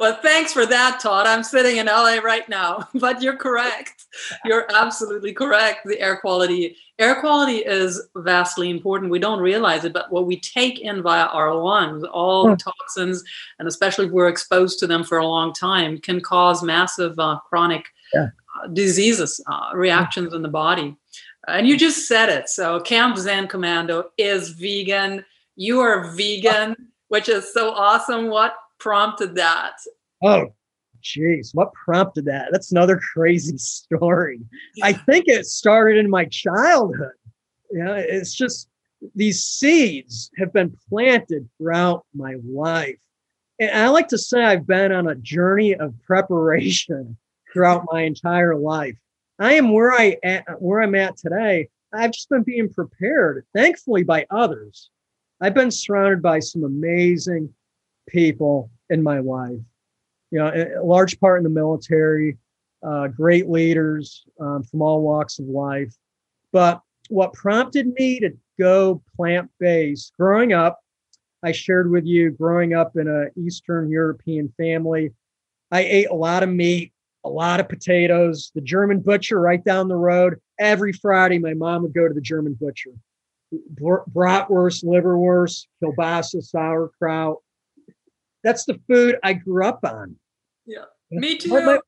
Well, thanks for that, Todd. I'm sitting in LA right now, but you're correct. You're absolutely correct. The air quality, air quality is vastly important. We don't realize it, but what we take in via our lungs, all the toxins, and especially if we're exposed to them for a long time, can cause massive uh, chronic yeah. Diseases, uh, reactions in the body. And you just said it. So Camp Zen Commando is vegan. You are vegan, which is so awesome. What prompted that? Oh, jeez, what prompted that? That's another crazy story. I think it started in my childhood. You know, it's just these seeds have been planted throughout my life. And I like to say I've been on a journey of preparation throughout my entire life. I am where I at, where I'm at today. I've just been being prepared, thankfully by others. I've been surrounded by some amazing people in my life. You know, a large part in the military, uh, great leaders um, from all walks of life. But what prompted me to go plant based growing up, I shared with you growing up in an Eastern European family, I ate a lot of meat, a lot of potatoes. The German butcher right down the road. Every Friday, my mom would go to the German butcher. Bratwurst, liverwurst, kielbasa, sauerkraut, that's the food I grew up on. Yeah, me too. My,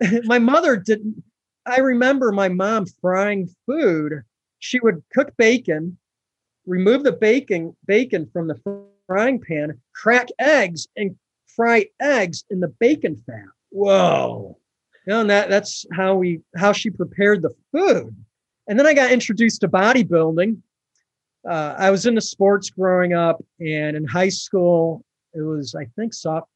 my mother didn't. I remember my mom frying food. She would cook bacon, remove the bacon bacon from the frying pan, crack eggs, and fry eggs in the bacon fat. Whoa! Know, and that that's how we how she prepared the food. And then I got introduced to bodybuilding. Uh, I was into sports growing up, and in high school, it was I think soft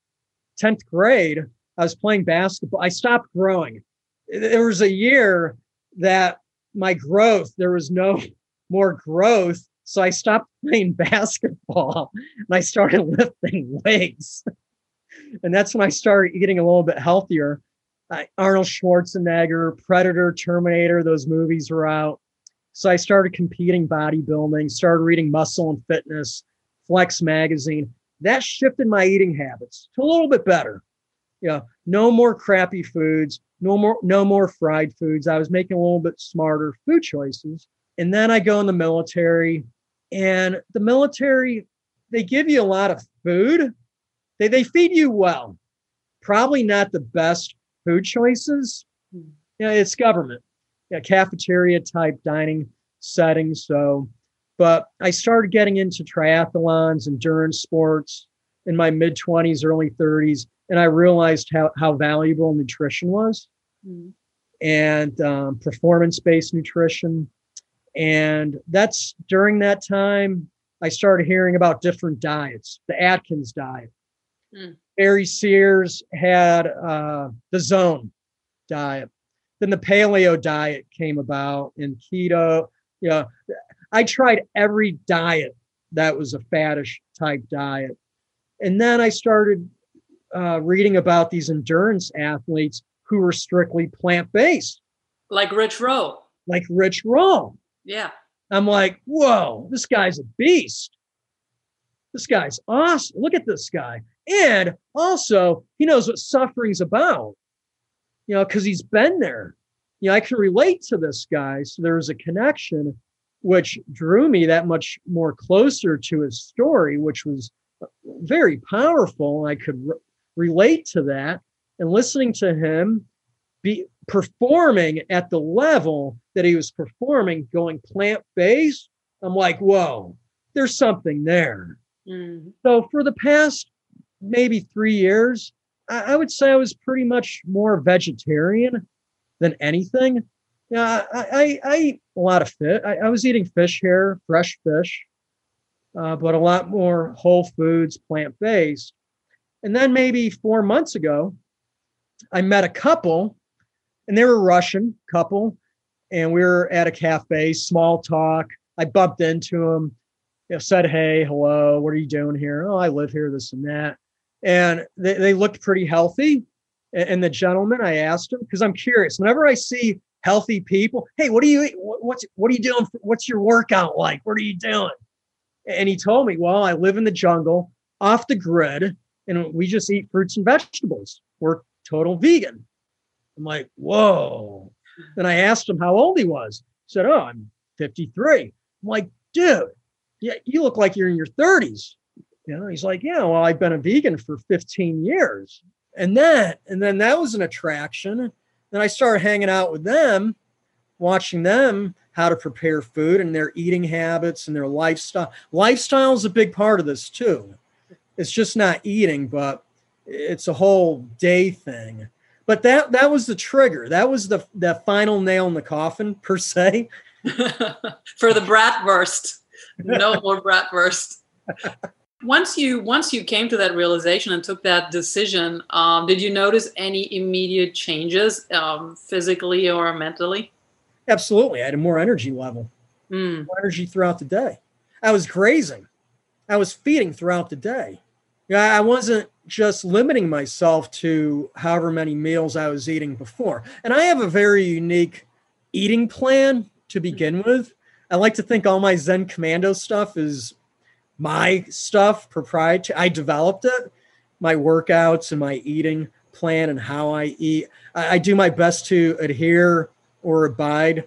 10th grade. I was playing basketball. I stopped growing. There was a year that my growth, there was no more growth. So I stopped playing basketball and I started lifting weights. and that's when I started eating a little bit healthier. Uh, Arnold Schwarzenegger, Predator, Terminator, those movies were out. So I started competing bodybuilding, started reading Muscle and Fitness, Flex magazine that shifted my eating habits to a little bit better. You know, no more crappy foods, no more no more fried foods. I was making a little bit smarter food choices. And then I go in the military, and the military they give you a lot of food. They they feed you well. Probably not the best food choices. Yeah, it's government. Yeah, cafeteria type dining settings. So but I started getting into triathlons, endurance sports in my mid 20s, early 30s, and I realized how, how valuable nutrition was mm-hmm. and um, performance based nutrition. And that's during that time, I started hearing about different diets, the Atkins diet. Mm. Barry Sears had uh, the zone diet. Then the paleo diet came about and keto. You know, I tried every diet that was a faddish type diet. And then I started uh, reading about these endurance athletes who were strictly plant based. Like Rich Roll. Like Rich Roll. Yeah. I'm like, whoa, this guy's a beast. This guy's awesome. Look at this guy. And also, he knows what suffering's about, you know, because he's been there. You know, I can relate to this guy. So there was a connection which drew me that much more closer to his story, which was very powerful. I could re- relate to that and listening to him be performing at the level that he was performing, going plant based. I'm like, whoa, there's something there. Mm. So for the past maybe three years, I, I would say I was pretty much more vegetarian than anything. Yeah, I, I, I eat a lot of fish. I, I, was eating fish here, fresh fish, uh, but a lot more whole foods, plant based. And then maybe four months ago, I met a couple, and they were Russian couple, and we were at a cafe, small talk. I bumped into them, you know, said, "Hey, hello, what are you doing here?" "Oh, I live here, this and that." And they, they looked pretty healthy. And, and the gentleman, I asked him because I'm curious. Whenever I see healthy people, hey, what are you what's what are you doing? What's your workout like? What are you doing? And he told me, well, I live in the jungle, off the grid, and we just eat fruits and vegetables. We're total vegan. I'm like, whoa. Then I asked him how old he was. He said, oh, I'm 53. I'm like, dude, yeah, you look like you're in your 30s. You know, he's like, yeah, well, I've been a vegan for 15 years. And then, and then that was an attraction. Then I started hanging out with them, watching them how to prepare food and their eating habits and their lifestyle. Lifestyle is a big part of this too. It's just not eating, but it's a whole day thing. But that that was the trigger. That was the the final nail in the coffin per se. For the bratwurst. No more bratwurst. once you once you came to that realization and took that decision, um, did you notice any immediate changes um, physically or mentally? Absolutely, I had a more energy level, mm. more energy throughout the day. I was grazing, I was feeding throughout the day. Yeah, I wasn't just limiting myself to however many meals I was eating before. And I have a very unique eating plan to begin with. I like to think all my Zen Commando stuff is my stuff, proprietary. I developed it, my workouts and my eating plan and how I eat. I, I do my best to adhere or abide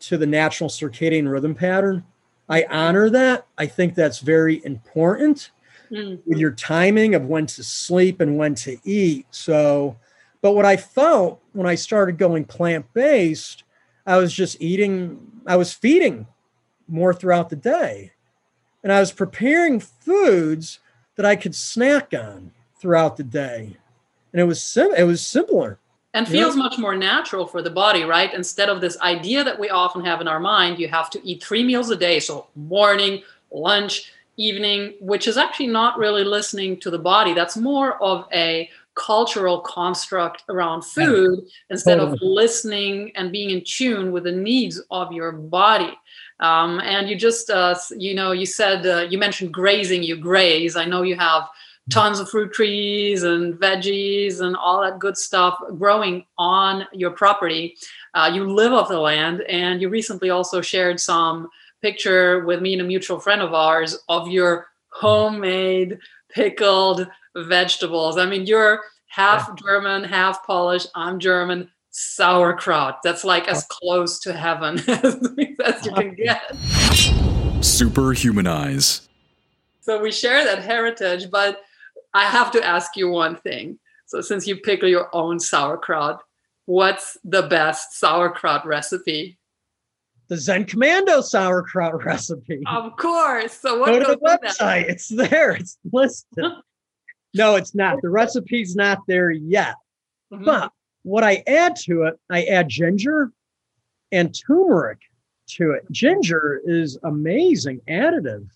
to the natural circadian rhythm pattern. I honor that. I think that's very important mm-hmm. with your timing of when to sleep and when to eat. So, but what I felt when I started going plant based, I was just eating, I was feeding more throughout the day and I was preparing foods that I could snack on throughout the day. And it was sim- it was simpler. And feels much more natural for the body, right? Instead of this idea that we often have in our mind, you have to eat three meals a day. So morning, lunch, evening, which is actually not really listening to the body. That's more of a cultural construct around food yeah. instead totally. of listening and being in tune with the needs of your body. Um, and you just, uh, you know, you said, uh, you mentioned grazing, you graze. I know you have tons of fruit trees and veggies and all that good stuff growing on your property. Uh, you live off the land, and you recently also shared some picture with me and a mutual friend of ours of your homemade pickled vegetables. I mean, you're half German, half Polish. I'm German sauerkraut. That's like as close to heaven as you can get. Superhumanize. So we share that heritage, but I have to ask you one thing. So since you pickle your own sauerkraut, what's the best sauerkraut recipe? The Zen Commando sauerkraut recipe. Of course. So what go to the website. It's there. It's listed. no, it's not. The recipe's not there yet. Mm-hmm. But what I add to it, I add ginger and turmeric to it. Ginger is amazing additive,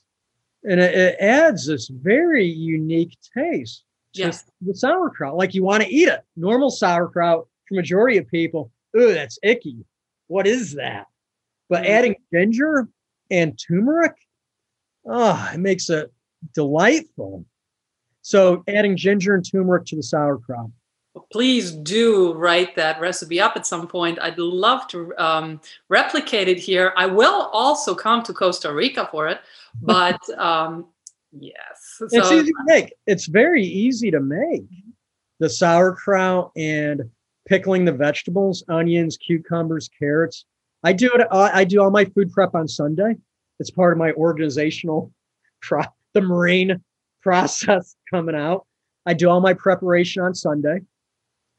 and it, it adds this very unique taste yes. the sauerkraut. Like you want to eat it. Normal sauerkraut for majority of people, ooh, that's icky. What is that? But mm-hmm. adding ginger and turmeric, oh, it makes it delightful. So adding ginger and turmeric to the sauerkraut please do write that recipe up at some point. I'd love to um, replicate it here. I will also come to Costa Rica for it, but um, yes. So, it's easy to make. It's very easy to make. The sauerkraut and pickling the vegetables, onions, cucumbers, carrots. I do it. Uh, I do all my food prep on Sunday. It's part of my organizational, pro- the marine process coming out. I do all my preparation on Sunday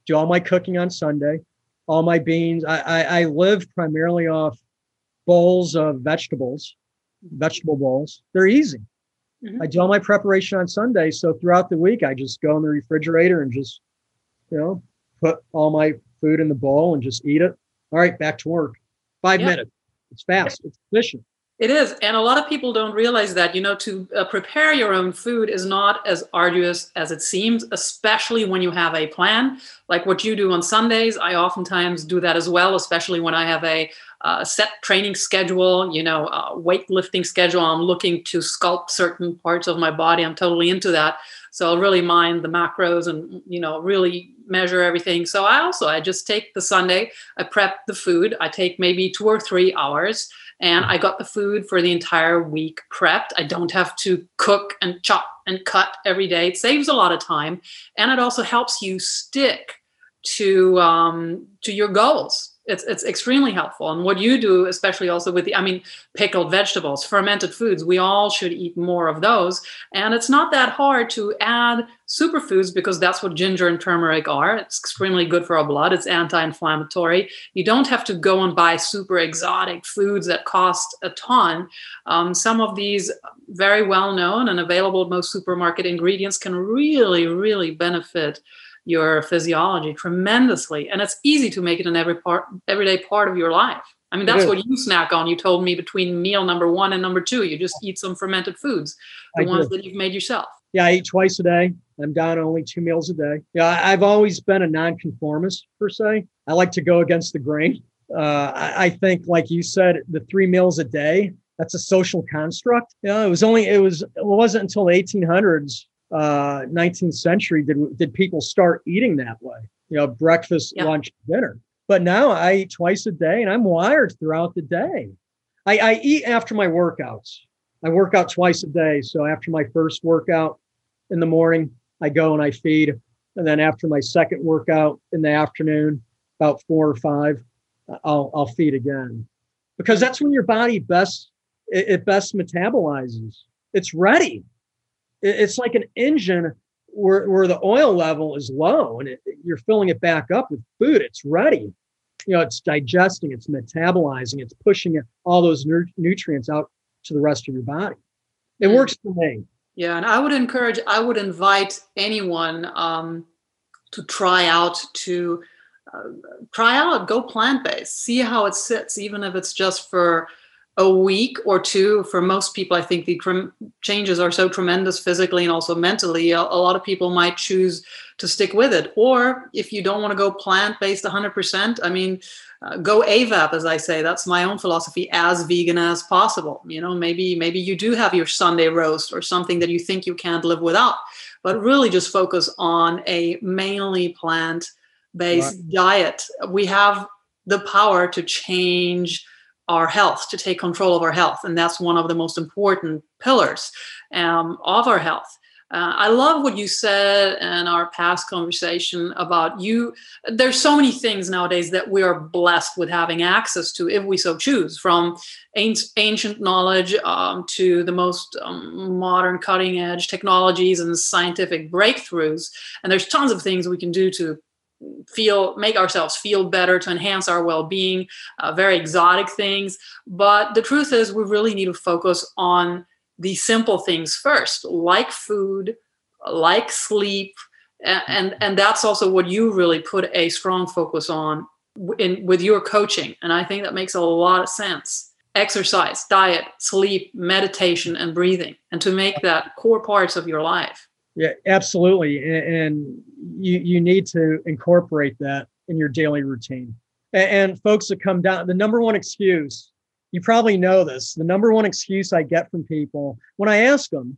do all my cooking on Sunday, all my beans. I, I, I live primarily off bowls of vegetables, vegetable bowls. They're easy. Mm-hmm. I do all my preparation on Sunday. So throughout the week, I just go in the refrigerator and just, you know, put all my food in the bowl and just eat it. All right, back to work. Five minutes. It's fast. It's efficient. It is. And a lot of people don't realize that, you know, to uh, prepare your own food is not as arduous as it seems, especially when you have a plan. Like what you do on Sundays, I oftentimes do that as well, especially when I have a uh, set training schedule, you know, uh, weightlifting schedule. I'm looking to sculpt certain parts of my body. I'm totally into that. So I'll really mind the macros and, you know, really measure everything. So I also, I just take the Sunday, I prep the food. I take maybe two or three hours and I got the food for the entire week prepped. I don't have to cook and chop and cut every day. It saves a lot of time, and it also helps you stick to um, to your goals it's it's extremely helpful. And what you do especially also with the i mean pickled vegetables fermented foods we all should eat more of those. And it's not that hard to add superfoods because that's what ginger and turmeric are. It's extremely good for our blood. It's anti-inflammatory. You don't have to go and buy super exotic foods that cost a ton. Um, some of these very well known and available at most supermarket ingredients can really really benefit your physiology tremendously and it's easy to make it an every part everyday part of your life. I mean that's what you snack on. You told me between meal number one and number two you just eat some fermented foods the I ones do. that you've made yourself. Yeah i eat twice a day. I'm down only two meals a day. Yeah i've always been a nonconformist per se. I like to go against the grain. Uh, I, I think like you said the three meals a day that's a social construct. Yeah, you know, it was only it was it wasn't until the 1800s uh, 19th century did did people start eating that way. You know, breakfast, lunch, dinner. But now I eat twice a day, and I'm wired throughout the day. I, I eat after my workouts. I work out twice a day. So after my first workout in the morning, I go and I feed, and then after my second workout in the afternoon, about four or five, I'll I'll feed again, because that's when your body best it best metabolizes. It's ready it's like an engine where, where the oil level is low and it, you're filling it back up with food. It's ready. You know, it's digesting, it's metabolizing, it's pushing all those nu- nutrients out to the rest of your body. It mm. works for me. Yeah, and I would encourage, I would invite anyone um, to try out to uh, try out, go plant based, see how it sits, even if it's just for a week or two. For most people i think the changes are so tremendous physically and also mentally a, a, lot of people might choose to stick with it. Or if you don't want to go plant-based 100% i mean uh, go avap as i say. That's my own philosophy as vegan as possible. You know maybe maybe you do have your sunday roast or something that you think you can't live without but really just focus on a mainly plant-based right. diet. We have the power to change our health, to take control of our health. And that's one of the most important pillars um, of our health. Uh, I love what you said in our past conversation about you. There's so many things nowadays that we are blessed with having access to, if we so choose, from ancient knowledge um, to the most um, modern cutting edge technologies and scientific breakthroughs. And there's tons of things we can do to feel make ourselves feel better to enhance our well-being uh, very exotic things. But the truth is we really need to focus on the simple things first like food like sleep and and that's also what you really put a strong focus on in with your coaching. And i think that makes a lot of sense. Exercise diet sleep meditation and breathing and to make that core parts of your life yeah, absolutely. And, and you, you need to incorporate that in your daily routine. And, and folks that come down, the number one excuse, you probably know this, the number one excuse I get from people when I ask them,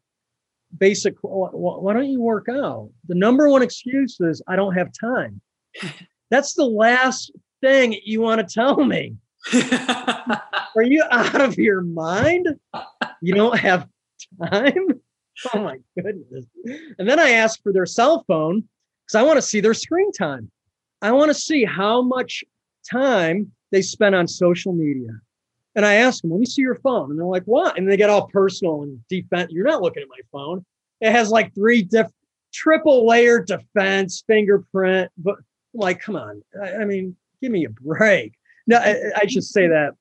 basic, why don't you work out? The number one excuse is, I don't have time. That's the last thing you want to tell me. Are you out of your mind? You don't have time? oh my goodness. And then I ask for their cell phone because I want to see their screen time. I want to see how much time they spend on social media. And I ask them, let me see your phone. And they're like, what? And they get all personal and defense. You're not looking at my phone. It has like three diff- triple layer defense, fingerprint. But like, come on. I, I mean, give me a break. No, I, I should say that,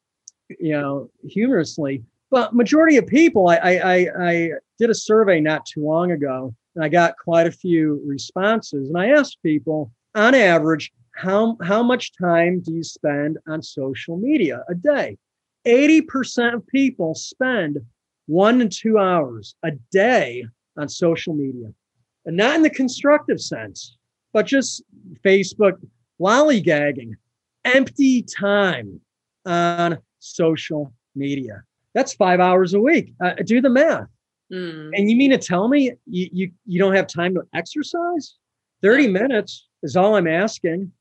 you know, humorously. But majority of people, I, I, I did a survey not too long ago, and I got quite a few responses. And I asked people, on average, how, how much time do you spend on social media a day? 80% of people spend one to two hours a day on social media. And not in the constructive sense, but just Facebook lollygagging, empty time. on social media. That's five hours a week. Uh, do the math. Mm. And you mean to tell me you, you, you don't have time to exercise? 30 minutes is all I'm asking.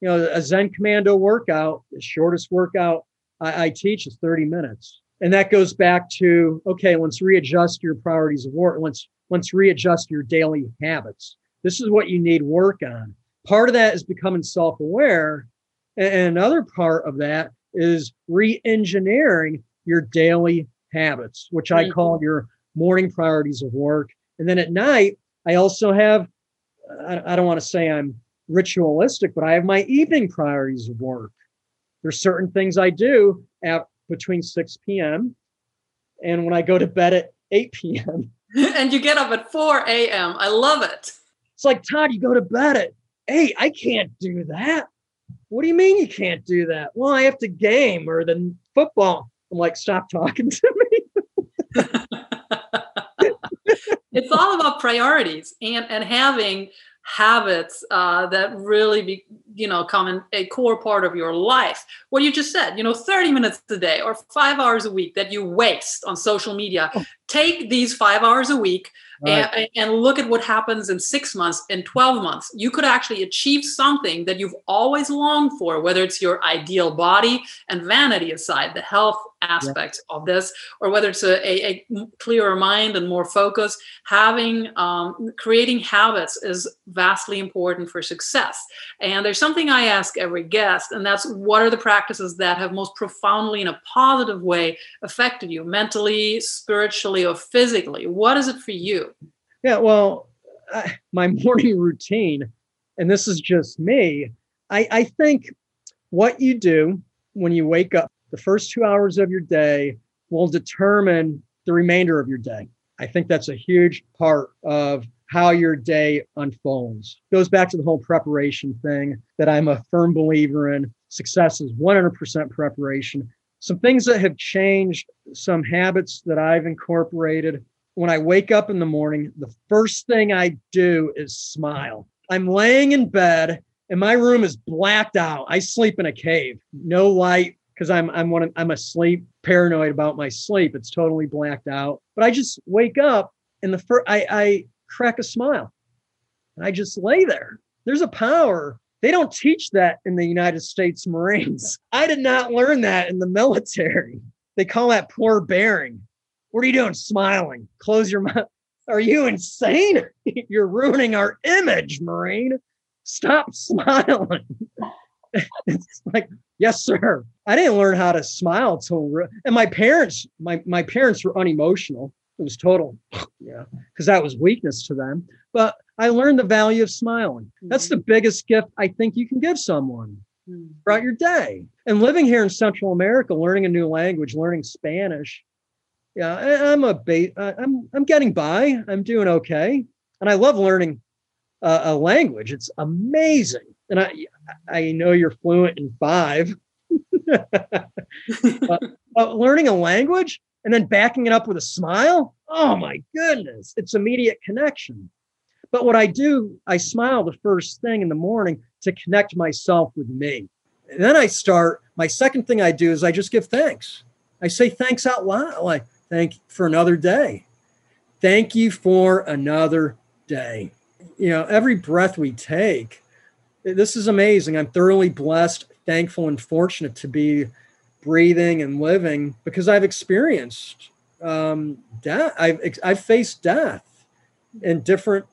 You know, a Zen Commando workout, the shortest workout I, I teach is 30 minutes. And that goes back to okay, let's readjust your priorities of work. Let's let's readjust your daily habits. This is what you need work on. Part of that is becoming self-aware. And another part of that is re-engineering your daily habits, which I Mhm. call your morning priorities of work. And then at night, I also have, I, I don't want to say I'm ritualistic, but I have my evening priorities of work. There's certain things I do at between 6 p.m. and when I go to bed at 8 p.m. and you get up at 4 a.m. I love it. It's like, Todd, you go to bed at 8. I can't do that. What do you mean you can't do that? Well, I have to game or then football. I'm like, stop talking to me. it's all about priorities and and having habits uh, that really be you know come in a core part of your life what you just said you know 30 minutes a day or five hours a week that you waste on social media Oh. take these five hours a week Right. and, and look at what happens in six months in 12 months you could actually achieve something that you've always longed for whether it's your ideal body and vanity aside the health aspects of this or whether it's a, a, a clearer mind and more focus having um, creating habits is vastly important for success. And there's something i ask every guest and that's what are the practices that have most profoundly in a positive way affected you mentally spiritually or physically? What is it for you? Yeah, well, I, my morning routine, and this is just me, I, I think what you do when you wake up, the first two hours of your day will determine the remainder of your day. I think that's a huge part of how your day unfolds. Goes back to the whole preparation thing that I'm a firm believer in. Success is 100% preparation. Some things that have changed, some habits that I've incorporated when I wake up in the morning, the first thing I do is smile. I'm laying in bed and my room is blacked out. I sleep in a cave, no light because I'm I'm one of, I'm asleep, paranoid about my sleep. It's totally blacked out. But I just wake up and the first I, I crack a smile. And I just lay there. There's a power. They don't teach that in the United States Marines. I did not learn that in the military. They call that poor bearing. What are you doing smiling? Close your mouth. Are you insane? You're ruining our image, Marine. Stop smiling. it's like, yes, sir. I didn't learn how to smile till, re- and my parents, my my parents were unemotional. It was total, yeah, because that was weakness to them. But I learned the value of smiling. That's the biggest gift I think you can give someone throughout your day. And living here in Central America, learning a new language, learning Spanish. Yeah, I, I'm a ba- I'm I'm getting by. I'm doing okay, and I love learning uh, a language. It's amazing, and I I know you're fluent in five. but, but learning a language and then backing it up with a smile. Oh my goodness, it's immediate connection. But what I do, I smile the first thing in the morning to connect myself with me. And then I start, my second thing I do is I just give thanks. I say thanks out loud, like, thank you for another day. Thank you for another day. You know, every breath we take, this is amazing. I'm thoroughly blessed, thankful, and fortunate to be breathing and living because I've experienced um, death. I've, I've faced death in different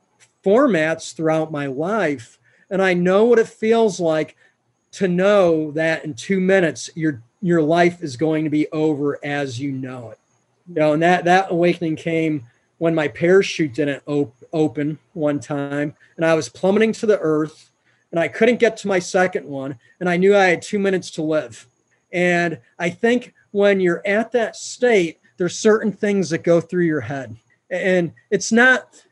formats throughout my life. And I know what it feels like to know that in two minutes your your life is going to be over as you know it. You know, and that that awakening came when my parachute didn't op- open one time, and I was plummeting to the earth, and I couldn't get to my second one, and I knew I had two minutes to live. And I think when you're at that state, there's certain things that go through your head, and it's not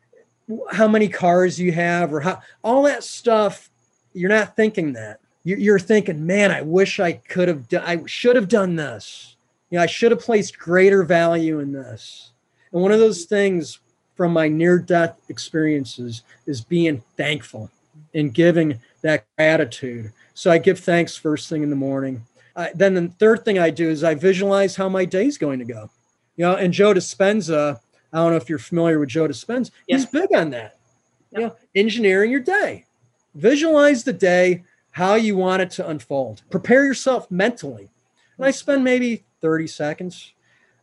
how many cars you have or how all that stuff. You're not thinking that you're thinking, man, I wish I could have done, I should have done this. You know, I should have placed greater value in this. And one of those things from my near death experiences is being thankful and giving that gratitude. So I give thanks first thing in the morning. I, then the third thing I do is I visualize how my day's going to go. You know, and Joe Dispenza, I don't know if you're familiar with Joe Dispenza, Yeah. he's big on that. You know, engineering your day. Visualize the day, how you want it to unfold. Prepare yourself mentally. And I spend maybe 30 seconds.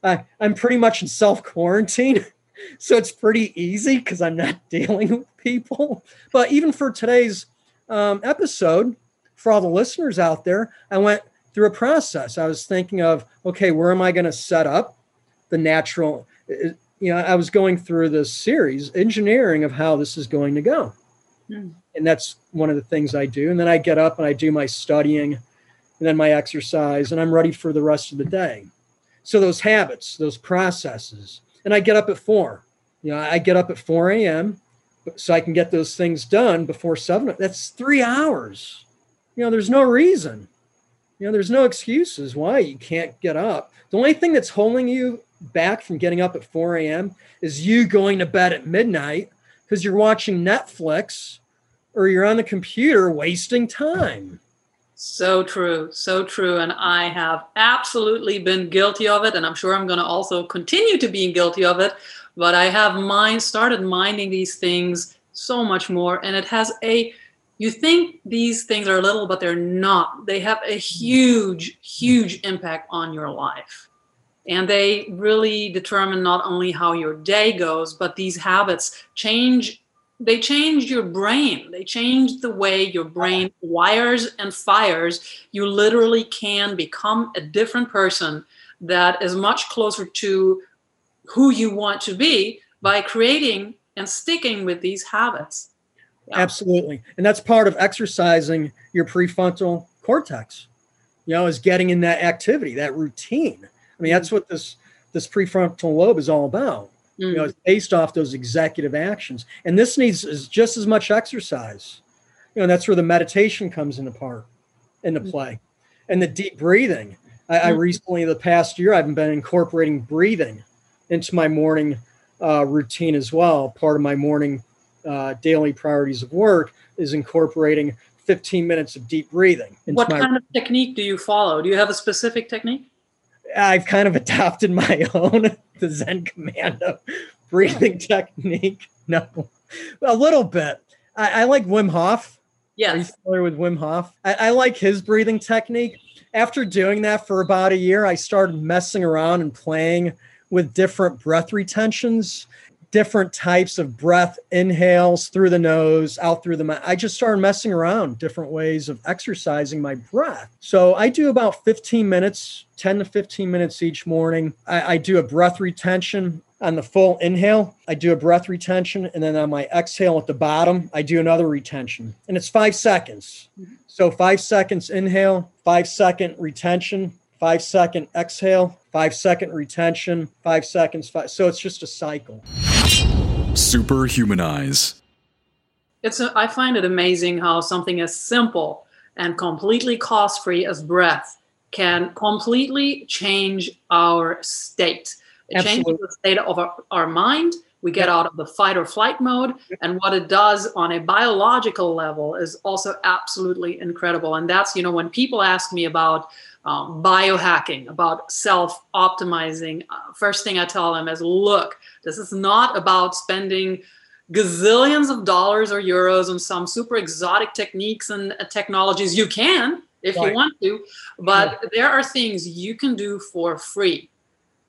I I'm pretty much in self quarantine. So it's pretty easy because I'm not dealing with people. But even for today's um, episode, for all the listeners out there, I went through a process. I was thinking of, okay, where am I going to set up the natural? You know, I was going through this series, engineering of how this is going to go. Hmm. And that's one of the things I do. And then I get up and I do my studying and then my exercise, and I'm ready for the rest of the day. So those habits, those processes, and I get up at four. You know, I get up at 4 a.m. so I can get those things done before seven. That's three hours. You know, there's no reason. You know, there's no excuses why you can't get up. The only thing that's holding you back from getting up at 4 a.m. is you going to bed at midnight because you're watching Netflix or you're on the computer wasting time. So true, so true. And I have absolutely been guilty of it. And I'm sure I'm going to also continue to being guilty of it. But I have mind started minding these things so much more. And it has a, you think these things are little, but they're not. They have a huge, huge impact on your life. And they really determine not only how your day goes, but these habits change they change your brain they change the way your brain wires and fires you literally can become a different person that is much closer to who you want to be by creating and sticking with these habits Yeah. Absolutely. And that's part of exercising your prefrontal cortex, you know, is getting in that activity, that routine. I mean, that's mm-hmm. what this this prefrontal lobe is all about. You know, Mm. it's based off those executive actions. And this needs is just as much exercise. You know, that's where the meditation comes into part, into play. And the deep breathing. I, I Mm. recently, the past year, I've been incorporating breathing into my morning uh, routine as well. Part of my morning uh, daily priorities of work is incorporating 15 minutes of deep breathing what kind of technique do you follow do you have a specific technique I've kind of adopted my own the Zen Commando breathing technique. No, a little bit. I, I like Wim Hof. Are you familiar with Wim Hof? I, I like his breathing technique. After doing that for about a year, I started messing around and playing with different breath retentions, different types of breath inhales through the nose, out through the mouth. I just started messing around different ways of exercising my breath. So I do about 15 minutes, 10 to 15 minutes each morning. I, I do a breath retention on the full inhale. I do a breath retention. And then on my exhale at the bottom, I do another retention. And it's five seconds. So five seconds inhale, five second retention, five second exhale, five second retention, five seconds. Five. So it's just a cycle. Superhumanize. it's a, i find it amazing how something as simple and completely cost free as breath can completely change our state it changes the state of our, our mind we get out of the fight or flight mode. And what it does on a biological level is also absolutely incredible. And that's you know when people ask me about um, biohacking about self optimizing uh, first thing i tell them is look this is not about spending gazillions of dollars or euros on some super exotic techniques and uh, technologies. You can if Right. you want to but there are things you can do for free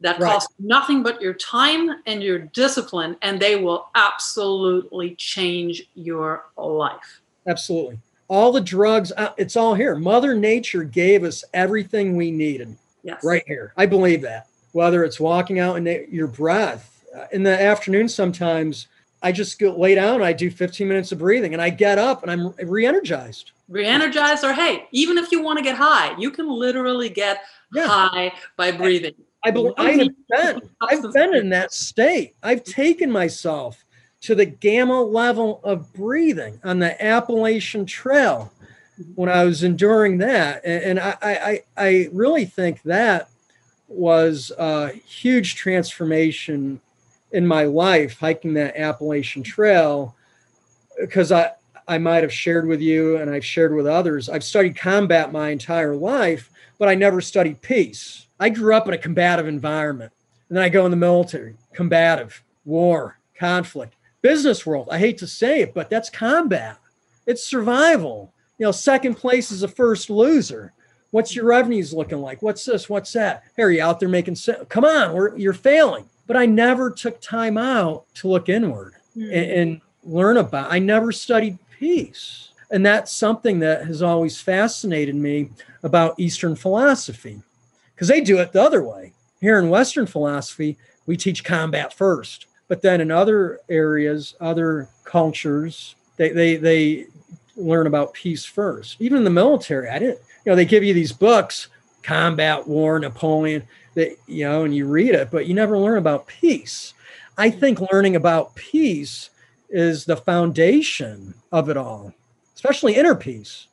that Right. cost nothing but your time and your discipline and they will absolutely change your life Absolutely. All the drugs, uh, it's all here. Mother Nature gave us everything we needed yes right here. I believe that. Whether it's walking out in your breath uh, in the afternoon, sometimes I just go lay down. I do 15 minutes of breathing, and I get up and I'm re-energized. re-energize or hey even if you want to get high you can literally get Yeah. high by breathing I believe I have been. I've been in that state. I've taken myself to the gamma level of breathing on the Appalachian Trail when I was enduring that, and, and I, I I really think that was a huge transformation in my life hiking that Appalachian Trail because I I might have shared with you and I've shared with others. I've studied combat my entire life, but I never studied peace. I grew up in a combative environment. And then I go in the military, combative, war, conflict, business world. I hate to say it, but that's combat. It's survival. You know, second place is a first loser. What's your revenues looking like? What's this? What's that? Hey, are you out there making? Se- Come on, we're, you're failing. But I never took time out to look inward mm-hmm. and, and learn about. I never studied peace, and that's something that has always fascinated me about Eastern philosophy, because they do it the other way. Here in Western philosophy, we teach combat first, but then in other areas, other cultures, they they they learn about peace first. Even in the military, I didn't, you know, they give you these books, combat, war, Napoleon, that, you know, and you read it, but you never learn about peace. I think learning about peace is the foundation of it all, especially inner peace.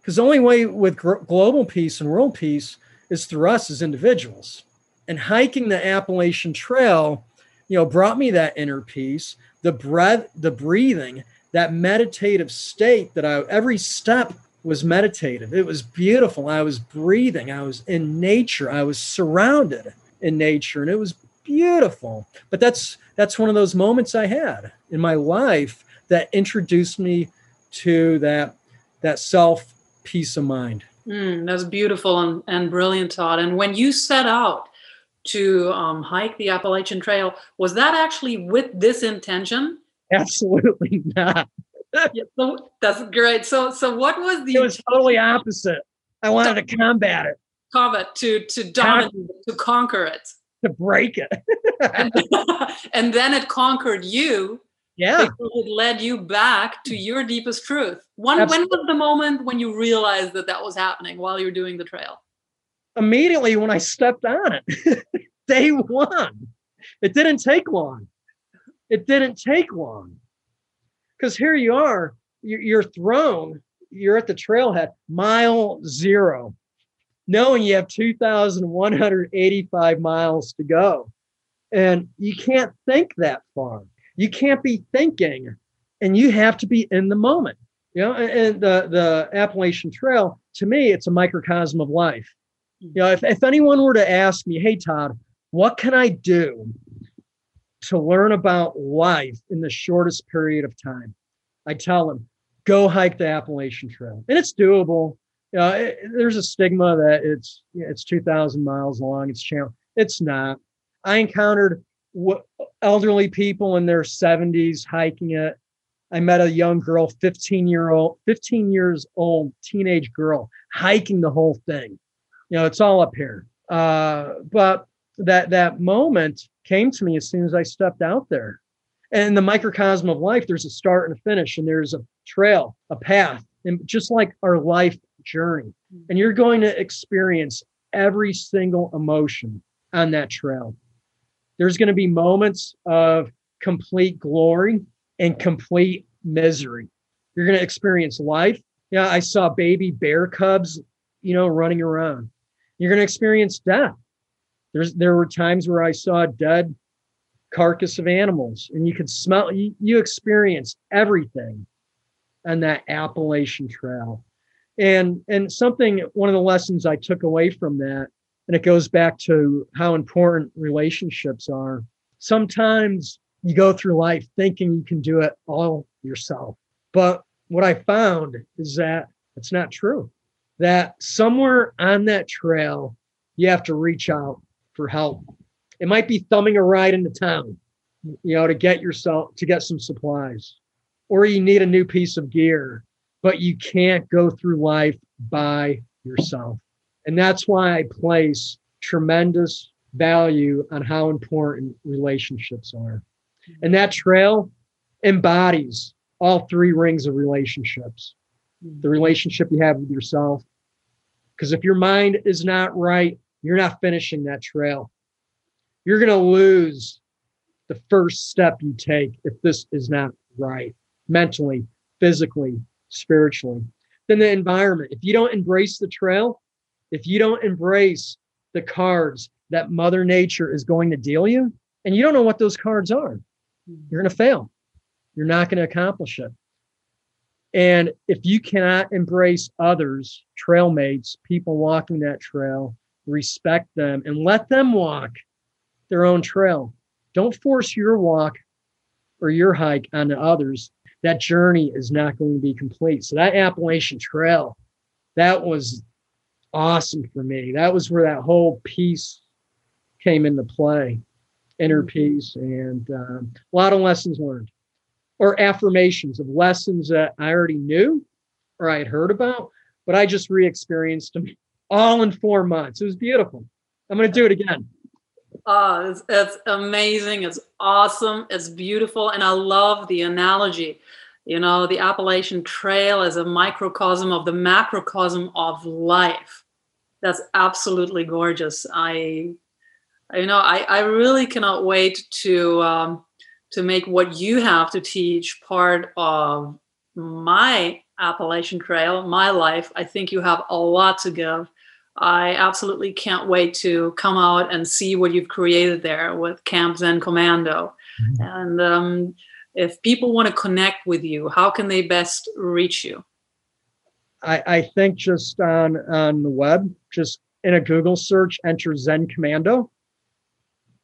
Because the only way with global peace and world peace is through us as individuals. And hiking the Appalachian Trail, you know, brought me that inner peace, the breath, the breathing, that meditative state that I every step was meditative. It was beautiful. I was breathing. I was in nature. I was surrounded in nature and it was beautiful. But that's that's one of those moments I had in my life that introduced me to that that self peace of mind. Mm, that's beautiful and, and brilliant, Todd. And when you set out to um, hike the Appalachian Trail, was that actually with this intention? Absolutely not. yeah, so that's great. So, so what was the? It was totally opposite. I wanted to combat it. Combat to to dominate, to conquer it, to break it, and then it conquered you. Yeah, it led you back to your deepest truth. When when was the moment when you realized that that was happening while you were doing the trail? Immediately when I stepped on it, day one. It didn't take long. It didn't take long because here you are, you're thrown, you're at the trailhead, mile zero, knowing you have 2,185 miles to go. And you can't think that far. You can't be thinking, and you have to be in the moment. You know, and the, the Appalachian Trail, to me, it's a microcosm of life. You know, if, if anyone were to ask me, hey, Todd, what can I do to learn about life in the shortest period of time. I tell them, go hike the Appalachian Trail, and it's doable. Uh, it, there's a stigma that it's it's 2,000 miles long. It's challenge. It's not. I encountered elderly people in their 70s hiking it. I met a young girl, 15 year old, 15 years old, teenage girl, hiking the whole thing. You know, it's all up here. Uh, but that that moment came to me as soon as I stepped out there. And the microcosm of life, there's a start and a finish, and there's a trail, a path, and just like our life journey. And you're going to experience every single emotion on that trail. There's going to be moments of complete glory and complete misery. You're going to experience life. Yeah, I saw baby bear cubs, you know, running around. You're going to experience death. There's there were times where I saw dead carcass of animals, and you could smell. You, you everything on that Appalachian Trail, and and something one of the lessons I took away from that, and it goes back to how important relationships are. Sometimes you go through life thinking you can do it all yourself, but what I found is that it's not true. That somewhere on that trail, you have to reach out for help. It might be thumbing a ride into town, you know, to get yourself to get some supplies, or you need a new piece of gear, but you can't go through life by yourself. And that's why I place tremendous value on how important relationships are. And that trail embodies all three rings of relationships the relationship you have with yourself. Because if your mind is not right, you're not finishing that trail. You're going to lose the first step you take if this is not right mentally, physically, spiritually. Then the environment. If you don't embrace the trail, if you don't embrace the cards that Mother Nature is going to deal you, and you don't know what those cards are, mm-hmm. you're going to fail. You're not going to accomplish it. And if you cannot embrace others, trail mates, people walking that trail, respect them and let them walk their own trail. Don't force your walk or your hike onto others. That journey is not going to be complete. So that Appalachian Trail, that was awesome for me. That was where that whole peace came into play, inner peace, and um, a lot of lessons learned or affirmations of lessons that I already knew or I had heard about, but I just re-experienced them all in four months. It was beautiful. I'm going to do it again. Oh, it's, it's amazing. It's awesome. It's beautiful. And I love the analogy. You know, the Appalachian Trail is a microcosm of the macrocosm of life. That's absolutely gorgeous. I, you know, I, I really cannot wait to um, to make what you have to teach part of my Appalachian Trail, my life. I think you have a lot to give. I absolutely can't wait to come out and see what you've created there with Camp Zen Commando. Mm-hmm. And um, if people want to connect with you, how can they best reach you? I, I think just on on the web, just in a Google search, enter Zen Commando.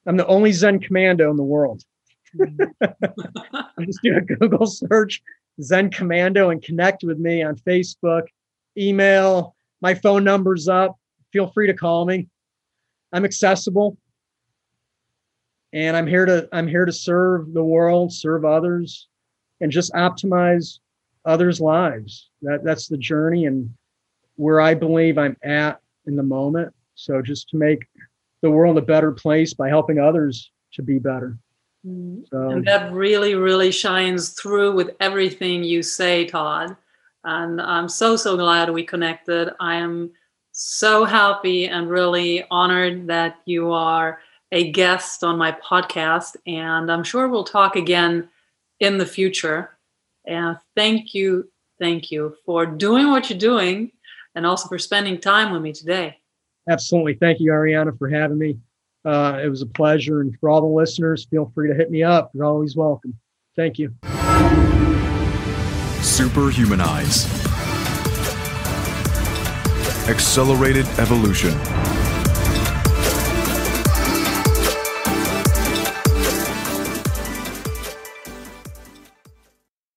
I'm the only Zen Commando in the world. just do a Google search, Zen Commando, and connect with me on Facebook, email. My phone number's up. Feel free to call me. I'm accessible. And I'm here to I'm here to serve the world, serve others, and just optimize others' lives. That that's the journey and where I believe I'm at in the moment. So just to make the world a better place by helping others to be better. Mm-hmm. So, and that really, really shines through with everything you say, Todd. And I'm so, so glad we connected. I am so happy and really honored that you are a guest on my podcast. And I'm sure we'll talk again in the future. And thank you, thank you for doing what you're doing and also for spending time with me today. Absolutely. Thank you, Ariana, for having me. Uh, it was a pleasure. And for all the listeners, feel free to hit me up. You're always welcome. Thank you. Superhumanize. Accelerated evolution.